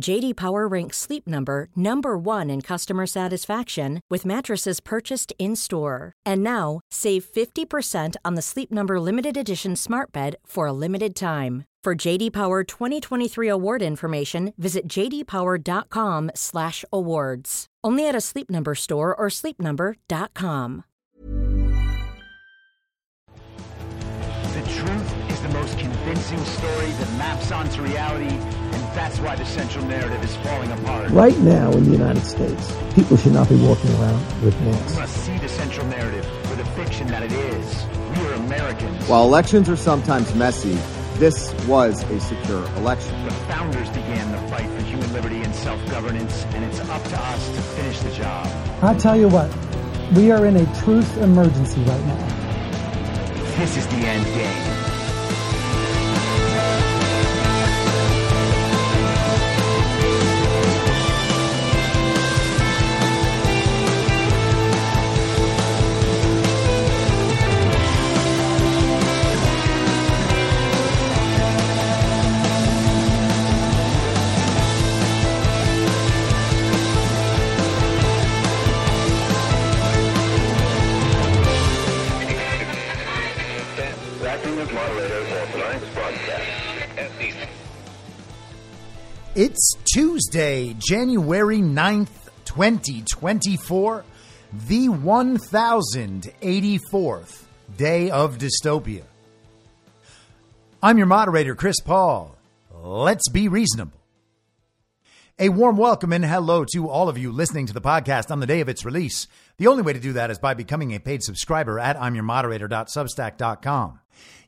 JD Power ranks Sleep Number number 1 in customer satisfaction with mattresses purchased in-store. And now, save 50% on the Sleep Number limited edition smart bed for a limited time. For JD Power 2023 award information, visit jdpower.com/awards. Only at a Sleep Number store or sleepnumber.com. The truth is the most convincing story that maps onto reality, that's why the central narrative is falling apart. Right now in the United States, people should not be walking around with masks. We masks. must see the central narrative for the fiction that it is. We are Americans. While elections are sometimes messy, this was a secure election. the founders began the fight for human liberty and self-governance, and it's up to us to finish the job. I tell you what, we are in a truth emergency right now. This is the end game. It's Tuesday, January 9th, 2024, the 1084th day of dystopia. I'm your moderator, Chris Paul. Let's be reasonable. A warm welcome and hello to all of you listening to the podcast on the day of its release. The only way to do that is by becoming a paid subscriber at imyourmoderator.substack.com.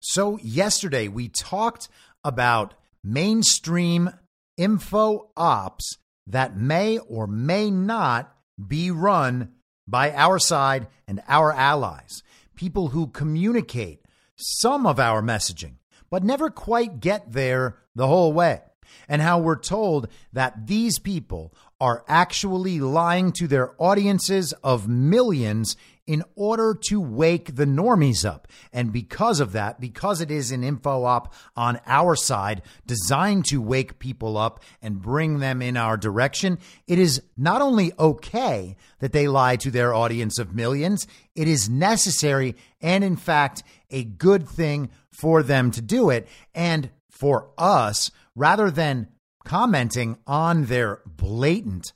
So, yesterday we talked about mainstream info ops that may or may not be run by our side and our allies, people who communicate some of our messaging, but never quite get there the whole way. And how we're told that these people are actually lying to their audiences of millions in order to wake the normies up. And because of that, because it is an info op on our side designed to wake people up and bring them in our direction, it is not only okay that they lie to their audience of millions, it is necessary and, in fact, a good thing for them to do it. And for us, rather than commenting on their blatant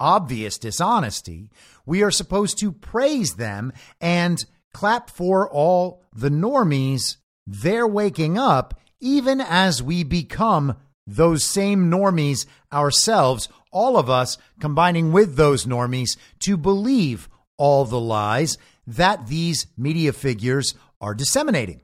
obvious dishonesty, we are supposed to praise them and clap for all the normies. They're waking up even as we become those same normies ourselves, all of us combining with those normies to believe all the lies that these media figures are disseminating.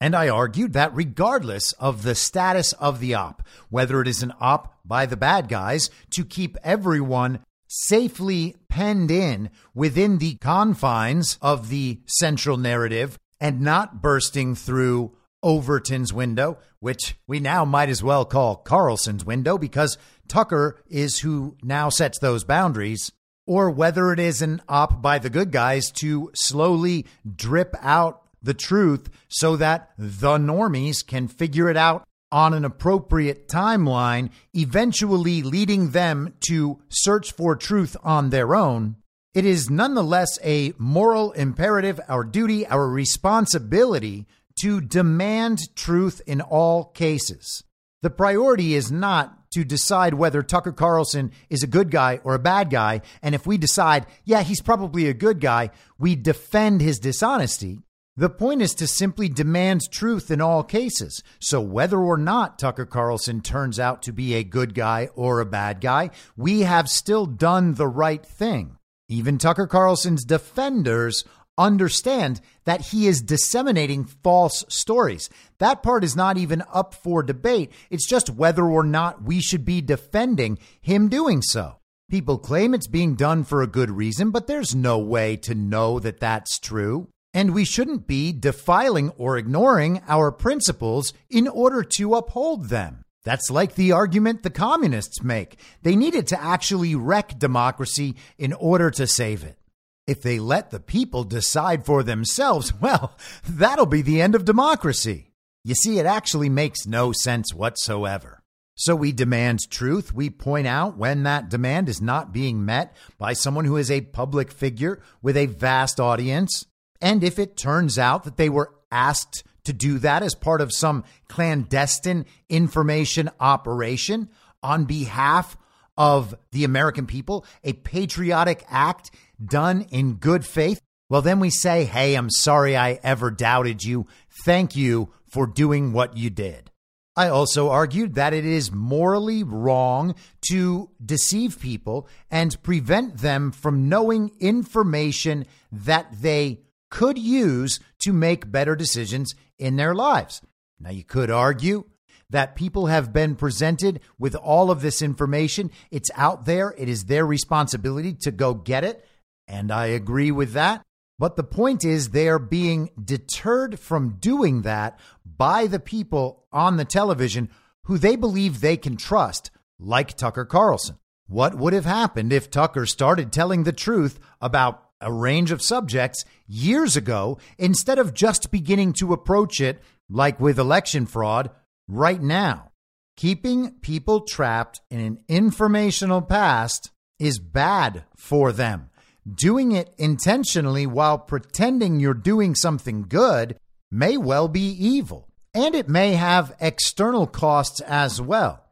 And I argued that regardless of the status of the op, whether it is an op by the bad guys to keep everyone safely penned in within the confines of the central narrative and not bursting through Overton's window, which we now might as well call Carlson's window because Tucker is who now sets those boundaries, or whether it is an op by the good guys to slowly drip out the truth so that the normies can figure it out on an appropriate timeline, eventually leading them to search for truth on their own. It is nonetheless a moral imperative, our duty, our responsibility to demand truth in all cases. The priority is not to decide whether Tucker Carlson is a good guy or a bad guy. And if we decide, yeah, he's probably a good guy, we defend his dishonesty. The point is to simply demand truth in all cases. So, whether or not Tucker Carlson turns out to be a good guy or a bad guy, we have still done the right thing. Even Tucker Carlson's defenders understand that he is disseminating false stories. That part is not even up for debate. It's just whether or not we should be defending him doing so. People claim it's being done for a good reason, but there's no way to know that that's true. And we shouldn't be defiling or ignoring our principles in order to uphold them. That's like the argument the communists make. They needed to actually wreck democracy in order to save it. If they let the people decide for themselves, well, that'll be the end of democracy. You see, it actually makes no sense whatsoever. So we demand truth. We point out when that demand is not being met by someone who is a public figure with a vast audience. And if it turns out that they were asked to do that as part of some clandestine information operation on behalf of the American people, a patriotic act done in good faith, well, then we say, hey, I'm sorry I ever doubted you. Thank you for doing what you did. I also argued that it is morally wrong to deceive people and prevent them from knowing information that they could use to make better decisions in their lives. Now, you could argue that people have been presented with all of this information. It's out there, it is their responsibility to go get it. And I agree with that. But the point is, they are being deterred from doing that by the people on the television who they believe they can trust, like Tucker Carlson. What would have happened if Tucker started telling the truth about a range of subjects years ago instead of just beginning to approach it like with election fraud right now. Keeping people trapped in an informational past is bad for them. Doing it intentionally while pretending you're doing something good may well be evil, and it may have external costs as well.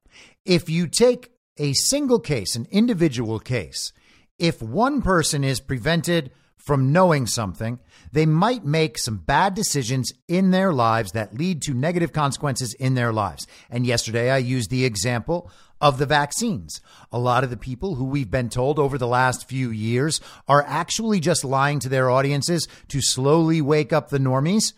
If you take a single case, an individual case, if one person is prevented from knowing something, they might make some bad decisions in their lives that lead to negative consequences in their lives. And yesterday I used the example of the vaccines. A lot of the people who we've been told over the last few years are actually just lying to their audiences to slowly wake up the normies.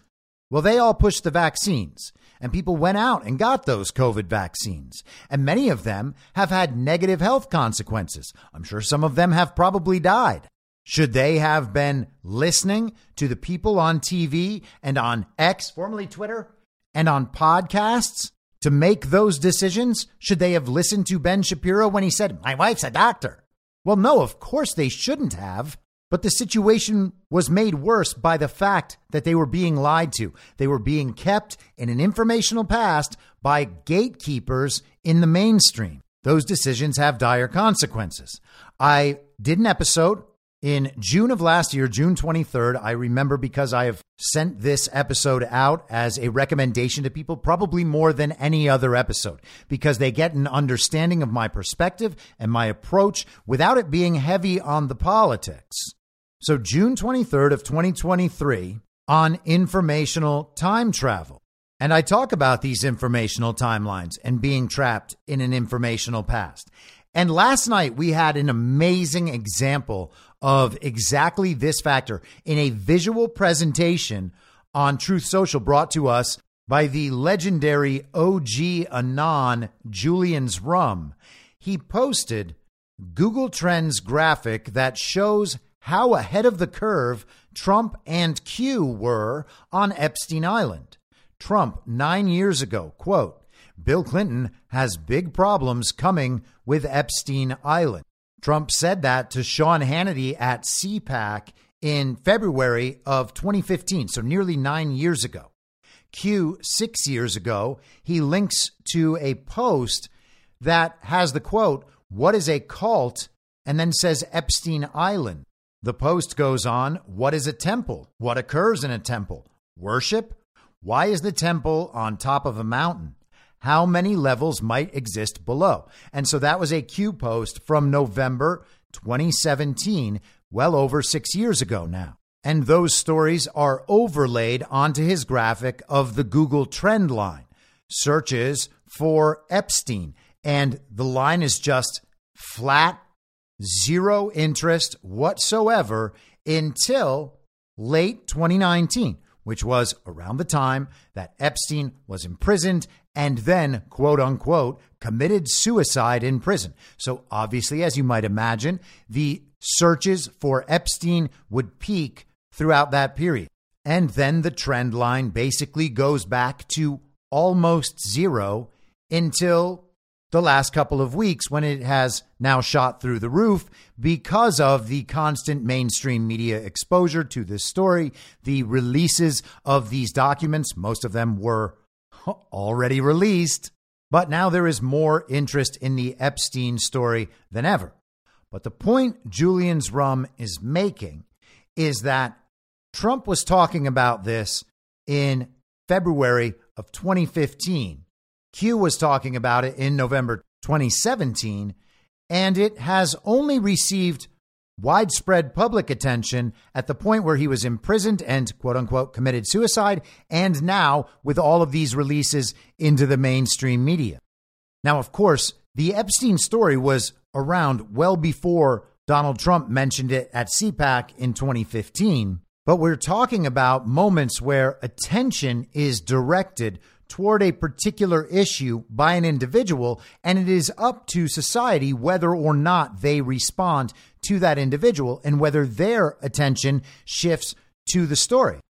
Well, they all pushed the vaccines and people went out and got those COVID vaccines. And many of them have had negative health consequences. I'm sure some of them have probably died. Should they have been listening to the people on TV and on X, formerly Twitter, and on podcasts to make those decisions? Should they have listened to Ben Shapiro when he said, My wife's a doctor? Well, no, of course they shouldn't have. But the situation was made worse by the fact that they were being lied to. They were being kept in an informational past by gatekeepers in the mainstream. Those decisions have dire consequences. I did an episode in June of last year, June 23rd, I remember because I have sent this episode out as a recommendation to people, probably more than any other episode, because they get an understanding of my perspective and my approach without it being heavy on the politics. So, June 23rd of 2023 on informational time travel. And I talk about these informational timelines and being trapped in an informational past. And last night we had an amazing example of exactly this factor in a visual presentation on Truth Social brought to us by the legendary OG Anon Julian's Rum. He posted Google Trends graphic that shows how ahead of the curve Trump and Q were on Epstein Island. Trump nine years ago, quote, Bill Clinton has big problems coming with Epstein Island. Trump said that to Sean Hannity at CPAC in February of 2015, so nearly nine years ago. Q, six years ago, he links to a post that has the quote, What is a cult? and then says Epstein Island. The post goes on, What is a temple? What occurs in a temple? Worship? Why is the temple on top of a mountain? How many levels might exist below? And so that was a Q post from November 2017, well over six years ago now. And those stories are overlaid onto his graphic of the Google trend line searches for Epstein. And the line is just flat, zero interest whatsoever until late 2019, which was around the time that Epstein was imprisoned and then, quote unquote, committed suicide in prison. So, obviously, as you might imagine, the searches for Epstein would peak throughout that period. And then the trend line basically goes back to almost zero until the last couple of weeks when it has now shot through the roof because of the constant mainstream media exposure to this story, the releases of these documents. Most of them were already released, but now there is more interest in the Epstein story than ever. But the point Julian's Rum is making is that Trump was talking about this in February of 2015. Q was talking about it in November 2017, and it has only received widespread public attention at the point where he was imprisoned and quote unquote committed suicide, and now with all of these releases into the mainstream media. Now, of course, the Epstein story was around well before Donald Trump mentioned it at CPAC in 2015, but we're talking about moments where attention is directed toward a particular issue by an individual, and it is up to society whether or not they respond to that individual and whether their attention shifts to the story.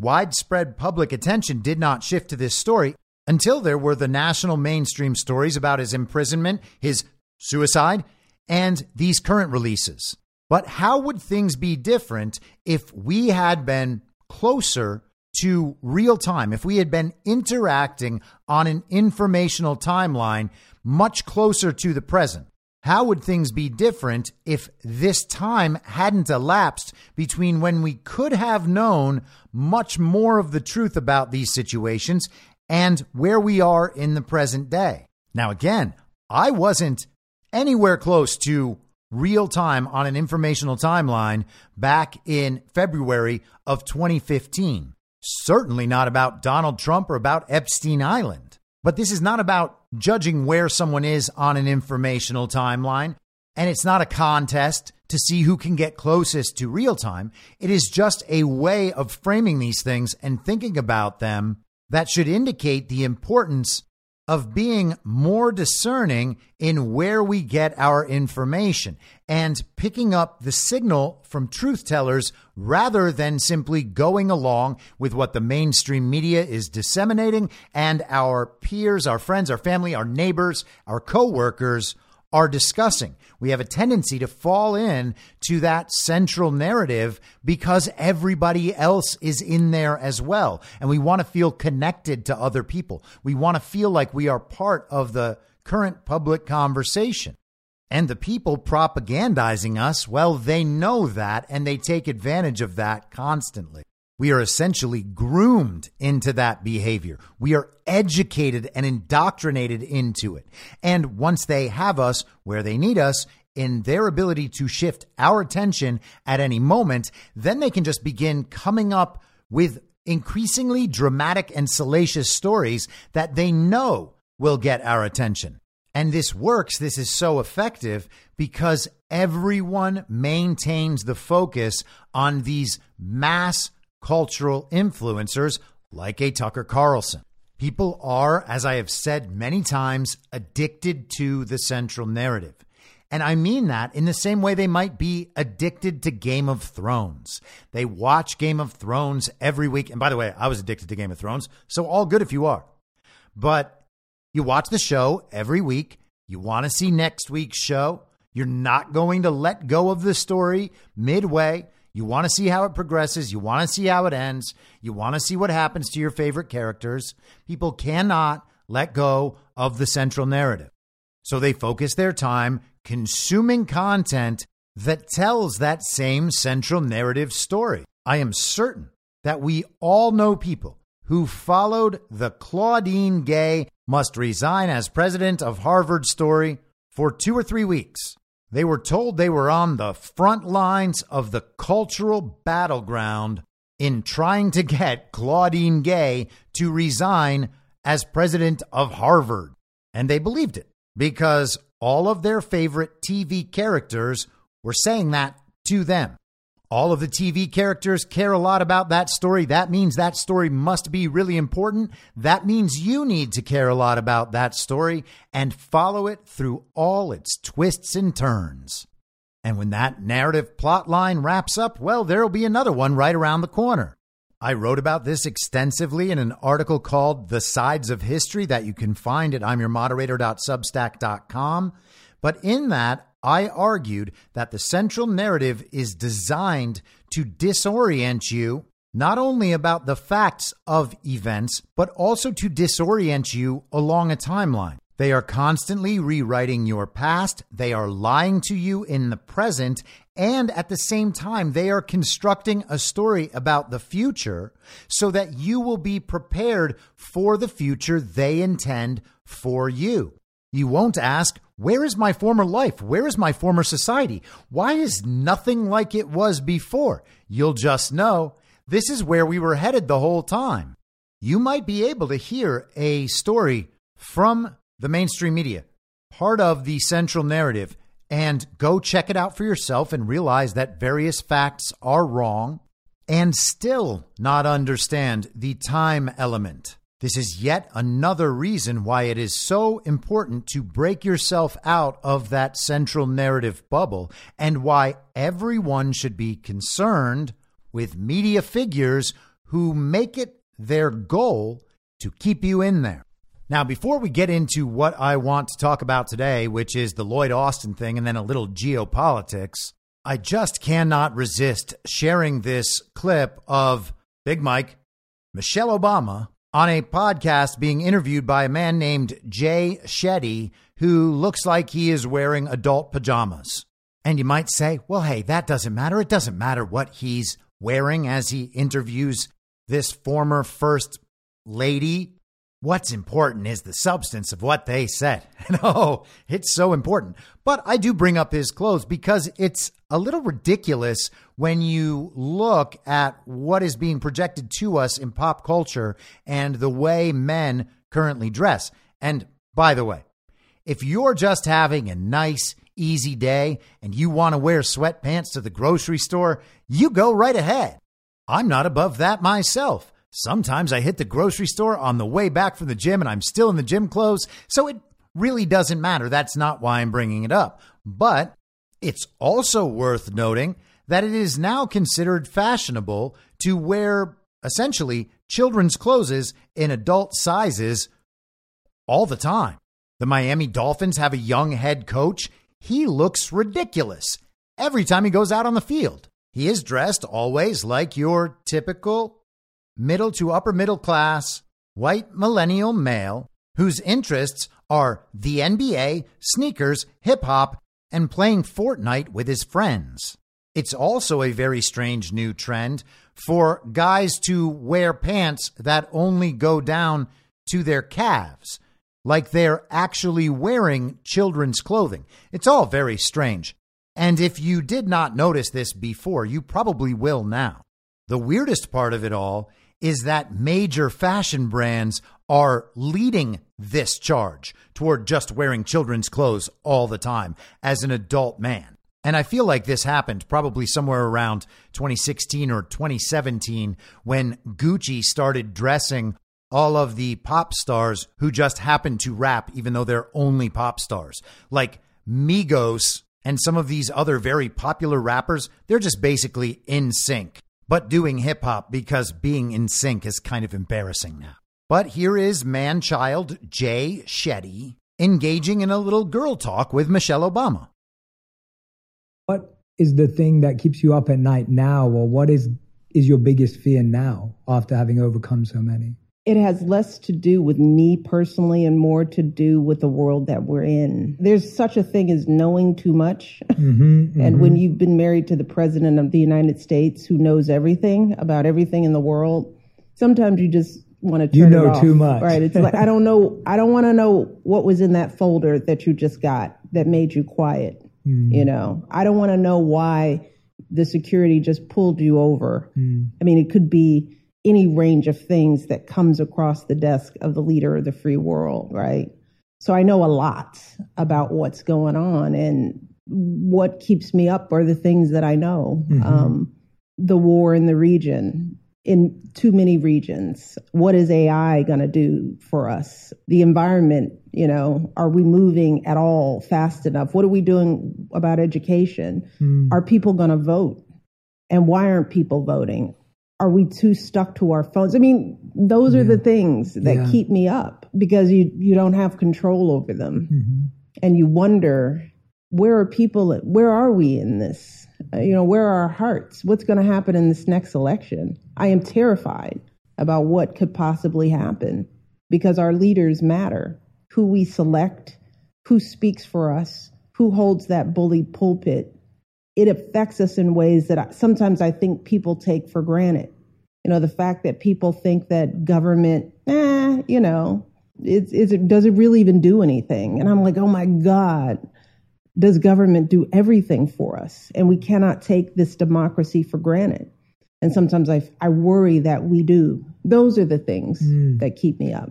Widespread public attention did not shift to this story until there were the national mainstream stories about his imprisonment, his suicide, and these current releases. But how would things be different if we had been closer to real time, if we had been interacting on an informational timeline much closer to the present? How would things be different if this time hadn't elapsed between when we could have known much more of the truth about these situations and where we are in the present day? Now, again, I wasn't anywhere close to real time on an informational timeline back in February of 2015. Certainly not about Donald Trump or about Epstein Island. But this is not about judging where someone is on an informational timeline. And it's not a contest to see who can get closest to real time. It is just a way of framing these things and thinking about them that should indicate the importance of being more discerning in where we get our information and picking up the signal from truth tellers rather than simply going along with what the mainstream media is disseminating and our peers, our friends, our family, our neighbors, our coworkers are discussing. We have a tendency to fall in to that central narrative because everybody else is in there as well. And we want to feel connected to other people. We want to feel like we are part of the current public conversation. And the people propagandizing us, well, they know that and they take advantage of that constantly. We are essentially groomed into that behavior. We are educated and indoctrinated into it. And once they have us where they need us, in their ability to shift our attention at any moment, then they can just begin coming up with increasingly dramatic and salacious stories that they know will get our attention. And this works, this is so effective because everyone maintains the focus on these mass cultural influencers like a Tucker Carlson. People are, as I have said many times, addicted to the central narrative. And I mean that in the same way they might be addicted to Game of Thrones. They watch Game of Thrones every week. And by the way, I was addicted to Game of Thrones, so all good if you are. But you watch the show every week. You want to see next week's show. You're not going to let go of the story midway. You want to see how it progresses. You want to see how it ends. You want to see what happens to your favorite characters. People cannot let go of the central narrative. So they focus their time consuming content that tells that same central narrative story. I am certain that we all know people who followed the Claudine Gay must resign as president of Harvard story for two or three weeks. They were told they were on the front lines of the cultural battleground in trying to get Claudine Gay to resign as president of Harvard. And they believed it because all of their favorite TV characters were saying that to them. All of the TV characters care a lot about that story. That means that story must be really important. That means you need to care a lot about that story and follow it through all its twists and turns. And when that narrative plot line wraps up, well, there'll be another one right around the corner. I wrote about this extensively in an article called The Sides of History that you can find at imyourmoderator.substack.com. But in that, I argued that the central narrative is designed to disorient you not only about the facts of events, but also to disorient you along a timeline. They are constantly rewriting your past, they are lying to you in the present, and at the same time, they are constructing a story about the future so that you will be prepared for the future they intend for you. You won't ask, Where is my former life? Where is my former society? Why is nothing like it was before? You'll just know this is where we were headed the whole time. You might be able to hear a story from the mainstream media, part of the central narrative, and go check it out for yourself and realize that various facts are wrong and still not understand the time element. This is yet another reason why it is so important to break yourself out of that central narrative bubble and why everyone should be concerned with media figures who make it their goal to keep you in there. Now, before we get into what I want to talk about today, which is the Lloyd Austin thing and then a little geopolitics, I just cannot resist sharing this clip of Big Mike, Michelle Obama, on a podcast being interviewed by a man named Jay Shetty, who looks like he is wearing adult pajamas. And you might say, well, hey, that doesn't matter. It doesn't matter what he's wearing as he interviews this former first lady What's important is the substance of what they said. No, oh, it's so important. But I do bring up his clothes because it's a little ridiculous when you look at what is being projected to us in pop culture and the way men currently dress. And by the way, if you're just having a nice, easy day and you want to wear sweatpants to the grocery store, you go right ahead. I'm not above that myself. Sometimes I hit the grocery store on the way back from the gym and I'm still in the gym clothes, so it really doesn't matter. That's not why I'm bringing it up. But it's also worth noting that it is now considered fashionable to wear essentially children's clothes in adult sizes all the time. The Miami Dolphins have a young head coach. He looks ridiculous every time he goes out on the field. He is dressed always like your typical middle to upper middle class, white millennial male whose interests are the NBA, sneakers, hip hop, and playing Fortnite with his friends. It's also a very strange new trend for guys to wear pants that only go down to their calves, like they're actually wearing children's clothing. It's all very strange. And if you did not notice this before, you probably will now. The weirdest part of it all is that major fashion brands are leading this charge toward just wearing children's clothes all the time as an adult man. And I feel like this happened probably somewhere around 2016 or 2017 when Gucci started dressing all of the pop stars who just happen to rap, even though they're only pop stars. Like Migos and some of these other very popular rappers, they're just basically NSYNC, but doing hip hop because being NSYNC is kind of embarrassing now. But here is man child Jay Shetty engaging in a little girl talk with Michelle Obama. What is the thing that keeps you up at night now, or what is is your biggest fear now after having overcome so many? It has less to do with me personally and more to do with the world that we're in. There's such a thing as knowing too much. Mm-hmm, mm-hmm. and when you've been married to the president of the United States who knows everything about everything in the world, sometimes you just want to turn you know it off, too much. Right. It's like, I don't know. I don't want to know what was in that folder that you just got that made you quiet. Mm. You know, I don't want to know why the security just pulled you over. Mm. I mean, it could be any range of things that comes across the desk of the leader of the free world, right? So I know a lot about what's going on and what keeps me up are the things that I know. Mm-hmm. Um, the war in the region, in too many regions. What is AI going to do for us? The environment, you know, are we moving at all fast enough? What are we doing about education? Mm. Are people going to vote? And why aren't people voting? Are we too stuck to our phones? I mean, those yeah. are the things that yeah. keep me up because you you don't have control over them. Mm-hmm. And you wonder where are people where are we in this? Uh, you know, where are our hearts? What's going to happen in this next election? I am terrified about what could possibly happen because our leaders matter. Who we select, who speaks for us, who holds that bully pulpit, it affects us in ways that I, sometimes I think people take for granted. You know, the fact that people think that government, eh, you know, is, is it, does it really even do anything? And I'm like, oh my God, does government do everything for us? And we cannot take this democracy for granted. And sometimes I, I worry that we do. Those are the things mm. that keep me up.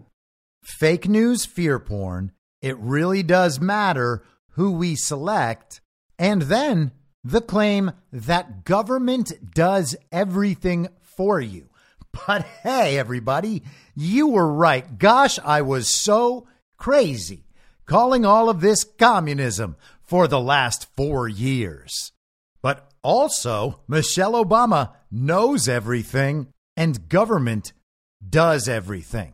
Fake news, fear porn. It really does matter who we select. And then the claim that government does everything for you. But hey, everybody, you were right. Gosh, I was so crazy calling all of this communism for the last four years. But also, Michelle Obama knows everything and government does everything.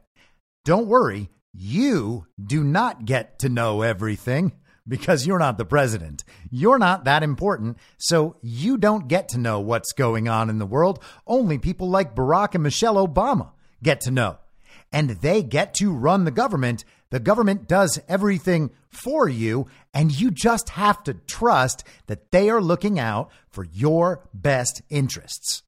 Don't worry, you do not get to know everything because you're not the president. You're not that important, so you don't get to know what's going on in the world. Only people like Barack and Michelle Obama get to know. And they get to run the government the government does everything for you, and you just have to trust that they are looking out for your best interests.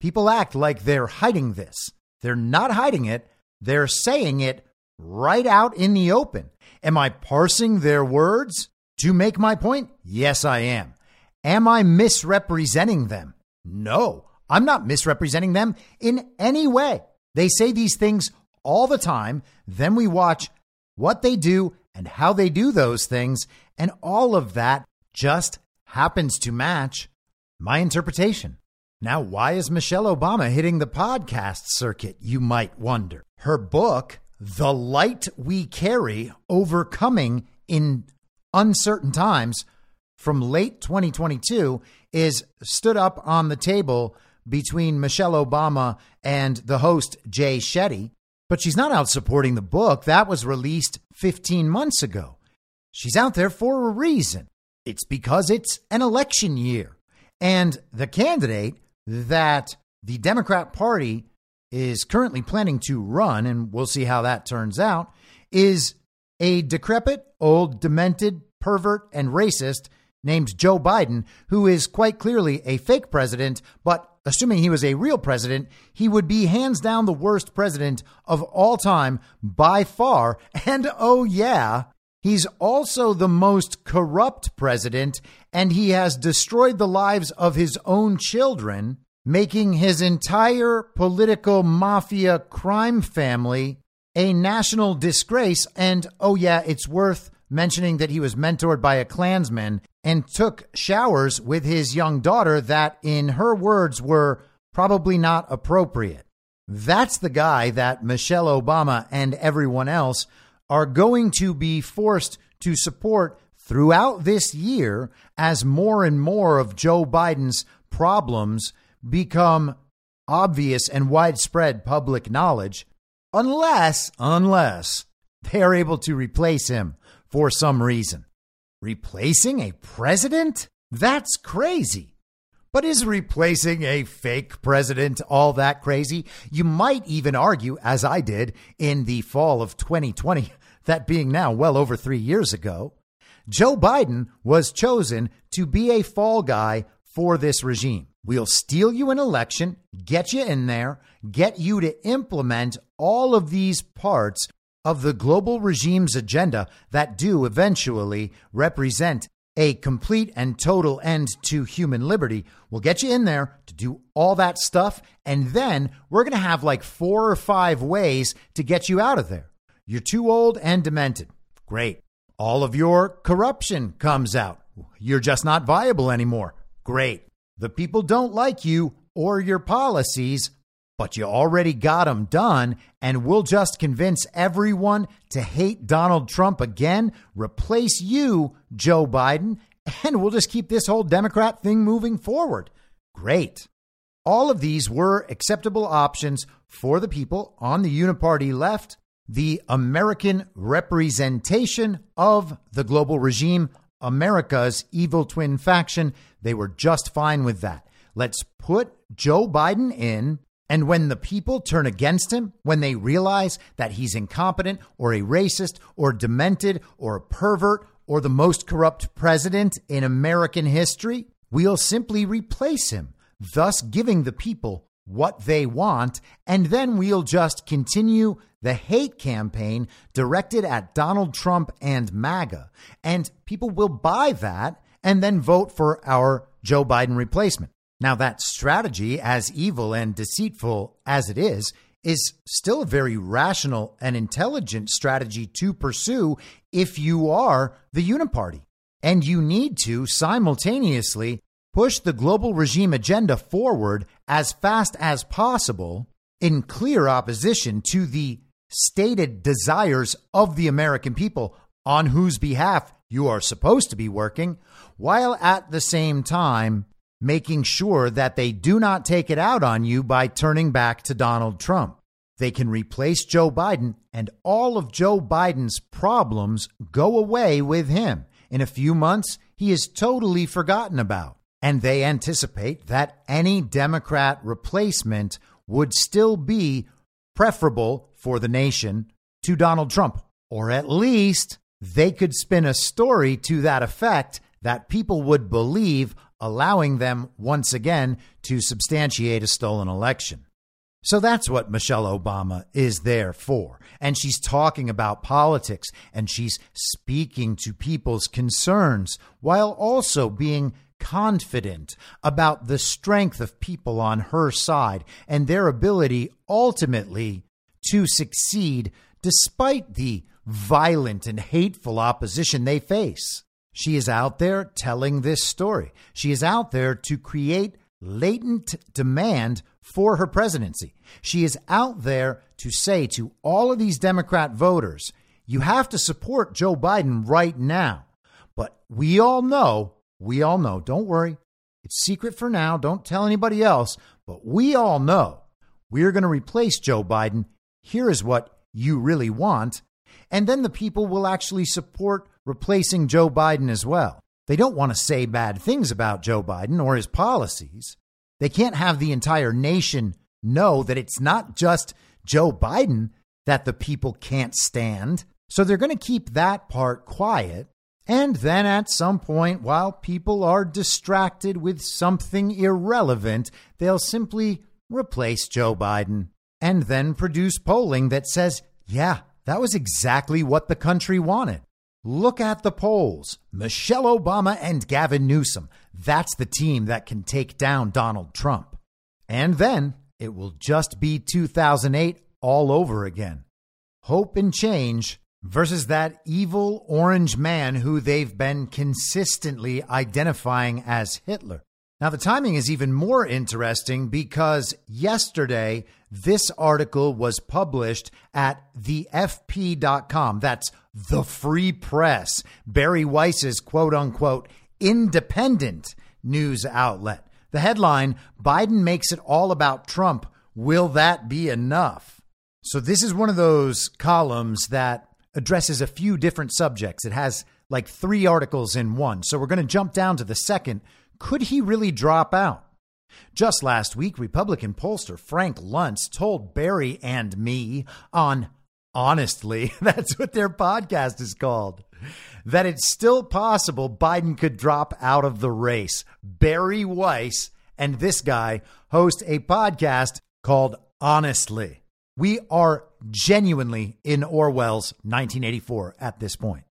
People act like they're hiding this. They're not hiding it, they're saying it right out in the open. Am I parsing their words to make my point? Yes, I am. Am I misrepresenting them? No, I'm not misrepresenting them in any way. They say these things all the time. Then we watch what they do and how they do those things, and all of that just happens to match my interpretation. Now, why is Michelle Obama hitting the podcast circuit, you might wonder? Her book, The Light We Carry Overcoming in Uncertain Times, from late 2022, is stood up on the table between Michelle Obama and the host, Jay Shetty. But she's not out supporting the book. That was released 15 months ago. She's out there for a reason. It's because it's an election year. And the candidate that the Democrat Party is currently planning to run, and we'll see how that turns out, is a decrepit, old, demented, pervert, and racist named Joe Biden, who is quite clearly a fake president, but assuming he was a real president, he would be hands down the worst president of all time by far. And oh, yeah, he's also the most corrupt president, and he has destroyed the lives of his own children, making his entire political mafia crime family a national disgrace. And oh, yeah, it's worth mentioning that he was mentored by a Klansman and took showers with his young daughter that, in her words, were probably not appropriate. That's the guy that Michelle Obama and everyone else are going to be forced to support throughout this year as more and more of Joe Biden's problems become obvious and widespread public knowledge, unless, unless they are able to replace him for some reason. Replacing a president? That's crazy. But is replacing a fake president all that crazy? You might even argue, as I did in the fall of 2020, that being now well over three years ago, Joe Biden was chosen to be a fall guy for this regime. We'll steal you an election, get you in there, get you to implement all of these parts of the global regime's agenda that do eventually represent a complete and total end to human liberty. We'll get you in there to do all that stuff. And then we're going to have like four or five ways to get you out of there. You're too old and demented. Great. All of your corruption comes out. You're just not viable anymore. Great. The people don't like you or your policies, but you already got them done, and we'll just convince everyone to hate Donald Trump again, replace you, Joe Biden, and we'll just keep this whole Democrat thing moving forward. Great. All of these were acceptable options for the people on the uniparty left, the American representation of the global regime, America's evil twin faction. They were just fine with that. Let's put Joe Biden in and when the people turn against him, when they realize that he's incompetent or a racist or demented or a pervert or the most corrupt president in American history, we'll simply replace him, thus giving the people what they want. And then we'll just continue the hate campaign directed at Donald Trump and MAGA. And people will buy that and then vote for our Joe Biden replacement. Now, that strategy, as evil and deceitful as it is, is still a very rational and intelligent strategy to pursue if you are the uniparty. And you need to simultaneously push the global regime agenda forward as fast as possible in clear opposition to the stated desires of the American people on whose behalf you are supposed to be working, while at the same time making sure that they do not take it out on you by turning back to Donald Trump. They can replace Joe Biden, and all of Joe Biden's problems go away with him. In a few months, he is totally forgotten about. And they anticipate that any Democrat replacement would still be preferable for the nation to Donald Trump. Or at least they could spin a story to that effect that people would believe allowing them once again to substantiate a stolen election. So that's what Michelle Obama is there for. And she's talking about politics and she's speaking to people's concerns while also being confident about the strength of people on her side and their ability ultimately to succeed despite the violent and hateful opposition they face. She is out there telling this story. She is out there to create latent demand for her presidency. She is out there to say to all of these Democrat voters, you have to support Joe Biden right now. But we all know, we all know, don't worry, it's secret for now, don't tell anybody else, but we all know we're going to replace Joe Biden. Here is what you really want. And then the people will actually support replacing Joe Biden as well. They don't want to say bad things about Joe Biden or his policies. They can't have the entire nation know that it's not just Joe Biden that the people can't stand. So they're going to keep that part quiet. And then at some point, while people are distracted with something irrelevant, they'll simply replace Joe Biden and then produce polling that says, yeah, that was exactly what the country wanted. Look at the polls. Michelle Obama and Gavin Newsom. That's the team that can take down Donald Trump. And then it will just be 2008 all over again. Hope and change versus that evil orange man who they've been consistently identifying as Hitler. Now, the timing is even more interesting because yesterday this article was published at thefp.com. That's the free press, Bari Weiss's quote unquote independent news outlet. The headline Biden makes it all about Trump. Will that be enough? So, this is one of those columns that addresses a few different subjects. It has like three articles in one. So, we're going to jump down to the second. Could he really drop out? Just last week, Republican pollster Frank Luntz told Bari and me on Honestly, that's what their podcast is called, that it's still possible Biden could drop out of the race. Bari Weiss and this guy host a podcast called Honestly. We are genuinely in Orwell's 1984 at this point.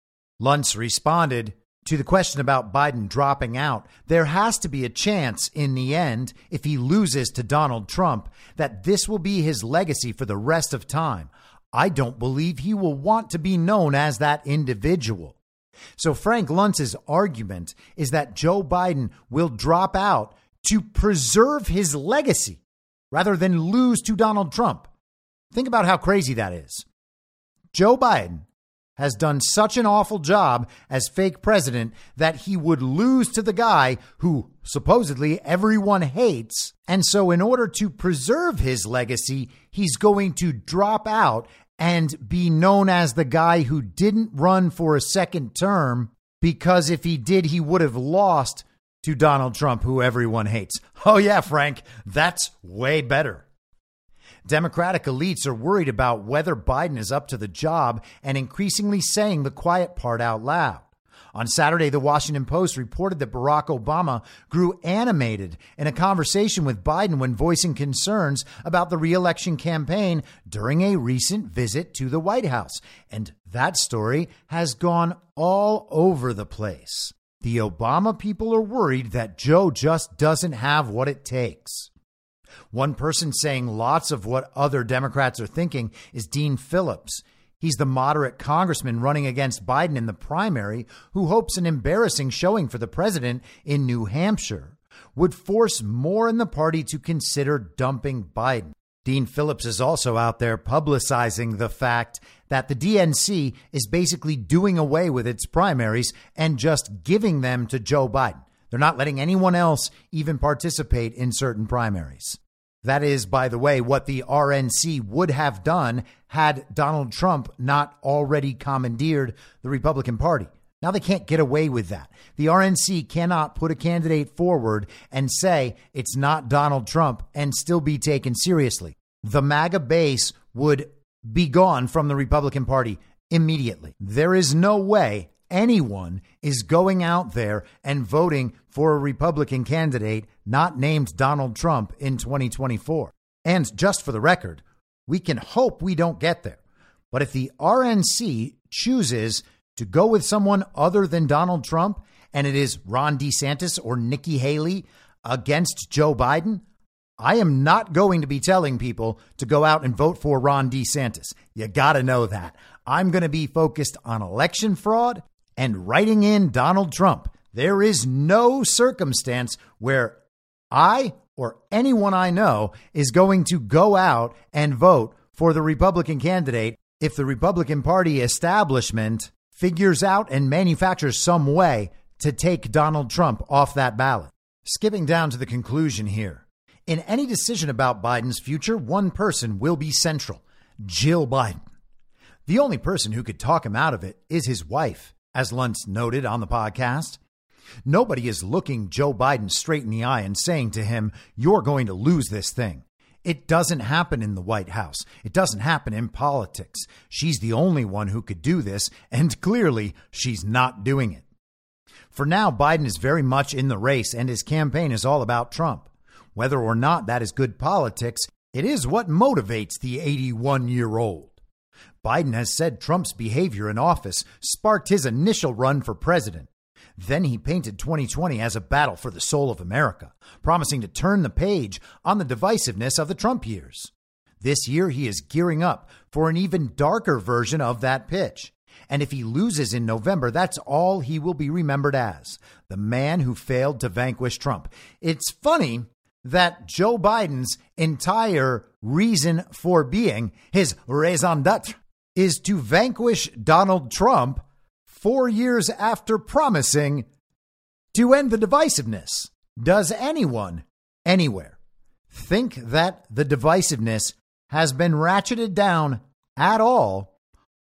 Luntz responded to the question about Biden dropping out. There has to be a chance in the end, if he loses to Donald Trump, that this will be his legacy for the rest of time. I don't believe he will want to be known as that individual. So, Frank Luntz's argument is that Joe Biden will drop out to preserve his legacy rather than lose to Donald Trump. Think about how crazy that is. Joe Biden has done such an awful job as fake president that he would lose to the guy who supposedly everyone hates. And so, in order to preserve his legacy, he's going to drop out and be known as the guy who didn't run for a second term because if he did, he would have lost to Donald Trump, who everyone hates. Oh, yeah, Frank, that's way better. Democratic elites are worried about whether Biden is up to the job and increasingly saying the quiet part out loud. On Saturday, the Washington Post reported that Barack Obama grew animated in a conversation with Biden when voicing concerns about the reelection campaign during a recent visit to the White House. And that story has gone all over the place. The Obama people are worried that Joe just doesn't have what it takes. One person saying lots of what other Democrats are thinking is Dean Phillips. He's the moderate congressman running against Biden in the primary who hopes an embarrassing showing for the president in New Hampshire would force more in the party to consider dumping Biden. Dean Phillips is also out there publicizing the fact that the DNC is basically doing away with its primaries and just giving them to Joe Biden. They're not letting anyone else even participate in certain primaries. That is, by the way, what the RNC would have done had Donald Trump not already commandeered the Republican Party. Now they can't get away with that. The RNC cannot put a candidate forward and say it's not Donald Trump and still be taken seriously. The MAGA base would be gone from the Republican Party immediately. There is no way anyone is going out there and voting for a Republican candidate not named Donald Trump in 2024. And just for the record, we can hope we don't get there. But if the RNC chooses to go with someone other than Donald Trump, and it is Ron DeSantis or Nikki Haley against Joe Biden, I am not going to be telling people to go out and vote for Ron DeSantis. You got to know that. I'm going to be focused on election fraud and writing in Donald Trump. There is no circumstance where I or anyone I know is going to go out and vote for the Republican candidate if the Republican Party establishment figures out and manufactures some way to take Donald Trump off that ballot. Skipping down to the conclusion here. In any decision about Biden's future, one person will be central Jill Biden. The only person who could talk him out of it is his wife, as Luntz noted on the podcast. Nobody is looking Joe Biden straight in the eye and saying to him, You're going to lose this thing. It doesn't happen in the White House. It doesn't happen in politics. She's the only one who could do this, and clearly she's not doing it. For now, Biden is very much in the race, and his campaign is all about Trump. Whether or not that is good politics, it is what motivates the 81 year old. Biden has said Trump's behavior in office sparked his initial run for president. Then he painted 2020 as a battle for the soul of America, promising to turn the page on the divisiveness of the Trump years. This year, he is gearing up for an even darker version of that pitch. And if he loses in November, that's all he will be remembered as the man who failed to vanquish Trump. It's funny that Joe Biden's entire reason for being, his raison d'etre, is to vanquish Donald Trump four years after promising to end the divisiveness. Does anyone anywhere think that the divisiveness has been ratcheted down at all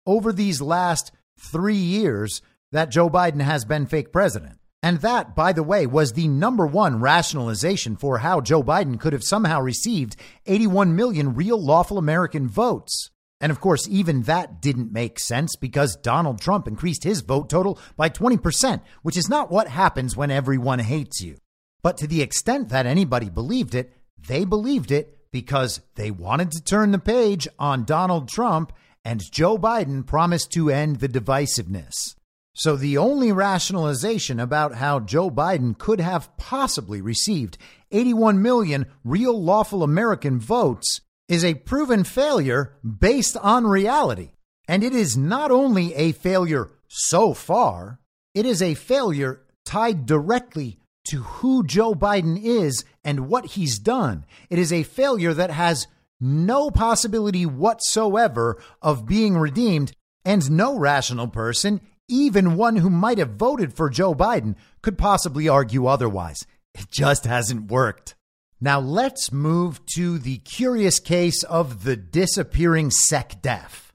over these last three years that Joe Biden has been fake president? And that, by the way, was the number one rationalization for how Joe Biden could have somehow received 81 million real lawful American votes. And of course, even that didn't make sense because Donald Trump increased his vote total by 20%, which is not what happens when everyone hates you. But to the extent that anybody believed it, they believed it because they wanted to turn the page on Donald Trump and Joe Biden promised to end the divisiveness. So the only rationalization about how Joe Biden could have possibly received 81 million real lawful American votes is a proven failure based on reality. And it is not only a failure so far, it is a failure tied directly to who Joe Biden is and what he's done. It is a failure that has no possibility whatsoever of being redeemed, and no rational person even one who might have voted for Joe Biden could possibly argue otherwise. It just hasn't worked. Now let's move to the curious case of the disappearing SecDef.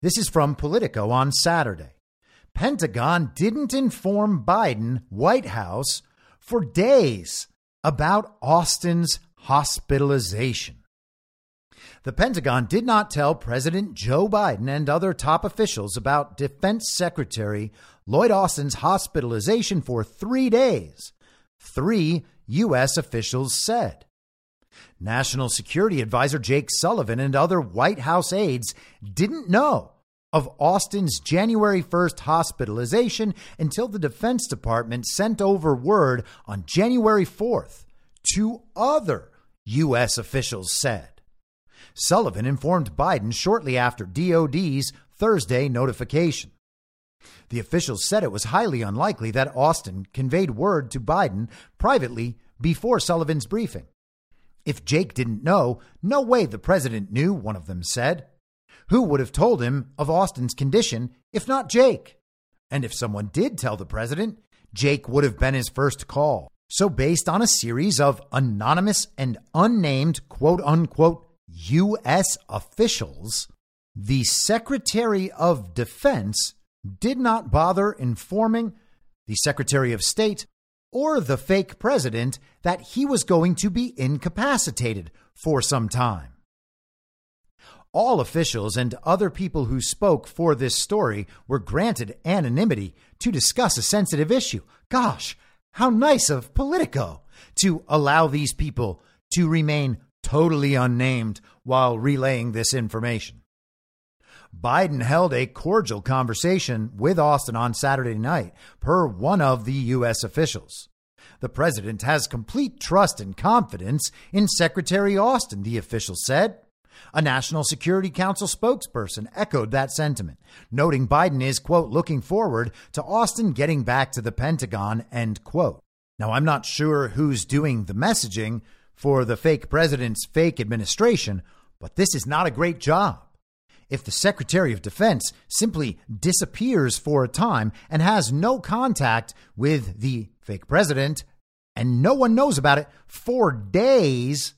This is from Politico on Saturday. Pentagon didn't inform Biden, White House, for days about Austin's hospitalization. The Pentagon did not tell President Joe Biden and other top officials about Defense Secretary Lloyd Austin's hospitalization for three days, three U.S. officials said. National Security Advisor Jake Sullivan and other White House aides didn't know of Austin's January 1st hospitalization until the Defense Department sent over word on January 4th, two other U.S. officials said. Sullivan informed Biden shortly after DOD's Thursday notification. The officials said it was highly unlikely that Austin conveyed word to Biden privately before Sullivan's briefing. If Jake didn't know, no way the president knew, one of them said. Who would have told him of Austin's condition if not Jake? And if someone did tell the president, Jake would have been his first call. So, based on a series of anonymous and unnamed quote unquote U.S. officials, the Secretary of Defense did not bother informing the Secretary of State or the fake president that he was going to be incapacitated for some time. All officials and other people who spoke for this story were granted anonymity to discuss a sensitive issue. Gosh, how nice of Politico to allow these people to remain totally unnamed, while relaying this information. Biden held a cordial conversation with Austin on Saturday night, per one of the U.S. officials. The president has complete trust and confidence in Secretary Austin, the official said. A National Security Council spokesperson echoed that sentiment, noting Biden is, quote, looking forward to Austin getting back to the Pentagon, end quote. Now, I'm not sure who's doing the messaging, for the fake president's fake administration, but this is not a great job. If the Secretary of Defense simply disappears for a time and has no contact with the fake president, and no one knows about it for days,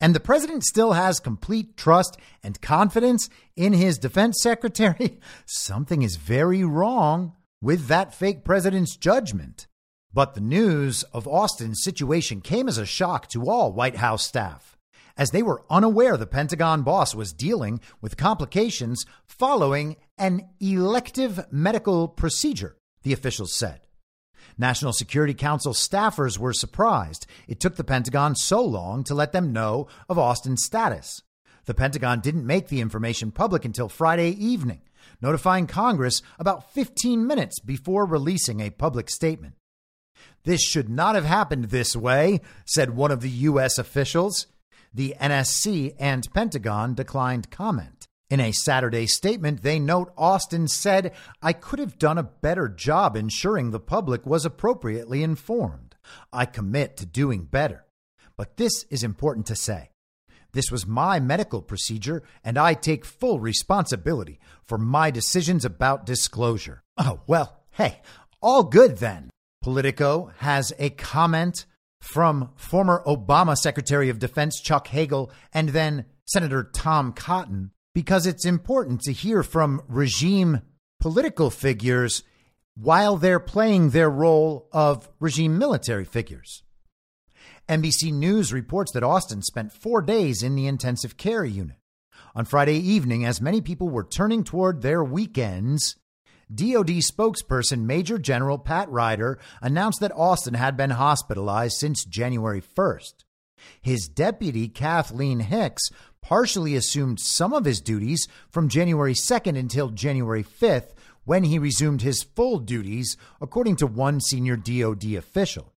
and the president still has complete trust and confidence in his defense secretary, something is very wrong with that fake president's judgment. But the news of Austin's situation came as a shock to all White House staff, as they were unaware the Pentagon boss was dealing with complications following an elective medical procedure, the officials said. National Security Council staffers were surprised it took the Pentagon so long to let them know of Austin's status. The Pentagon didn't make the information public until Friday evening, notifying Congress about 15 minutes before releasing a public statement. This should not have happened this way, said one of the U.S. officials. The NSC and Pentagon declined comment. In a Saturday statement, they note Austin said, I could have done a better job ensuring the public was appropriately informed. I commit to doing better. But this is important to say. This was my medical procedure, and I take full responsibility for my decisions about disclosure. Oh, well, hey, all good then. Politico has a comment from former Obama Secretary of Defense Chuck Hagel and then Senator Tom Cotton because it's important to hear from regime political figures while they're playing their role of regime military figures. NBC News reports that Austin spent four days in the intensive care unit. On Friday evening, as many people were turning toward their weekends, DoD spokesperson Major General Pat Ryder announced that Austin had been hospitalized since January 1st. His deputy, Kathleen Hicks, partially assumed some of his duties from January 2nd until January 5th, when he resumed his full duties, according to one senior DoD official.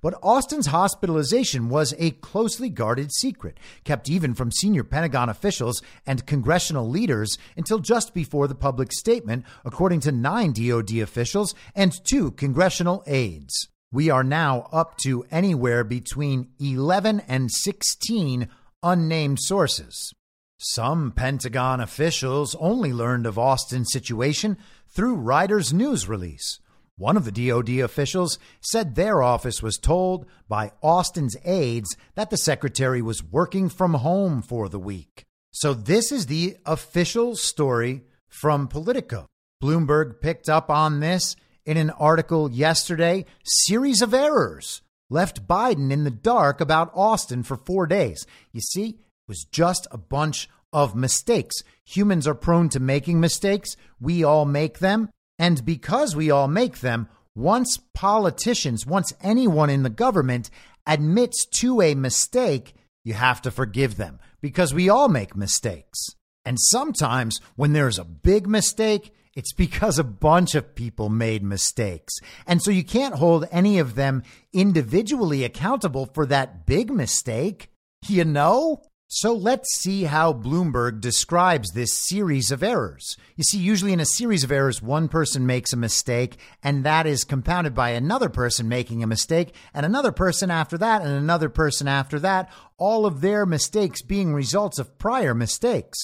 But Austin's hospitalization was a closely guarded secret, kept even from senior Pentagon officials and congressional leaders until just before the public statement, according to nine DoD officials and two congressional aides. We are now up to anywhere between 11 and 16 unnamed sources. Some Pentagon officials only learned of Austin's situation through Ryder's news release. One of the DoD officials said their office was told by Austin's aides that the secretary was working from home for the week. So, this is the official story from Politico. Bloomberg picked up on this in an article yesterday. Series of errors left Biden in the dark about Austin for four days. You see, it was just a bunch of mistakes. Humans are prone to making mistakes. We all make them. And because we all make them, once politicians, once anyone in the government admits to a mistake, you have to forgive them because we all make mistakes. And sometimes when there's a big mistake, it's because a bunch of people made mistakes. And so you can't hold any of them individually accountable for that big mistake. You know? So let's see how Bloomberg describes this series of errors. You see, usually in a series of errors, one person makes a mistake, and that is compounded by another person making a mistake, and another person after that, and another person after that, all of their mistakes being results of prior mistakes.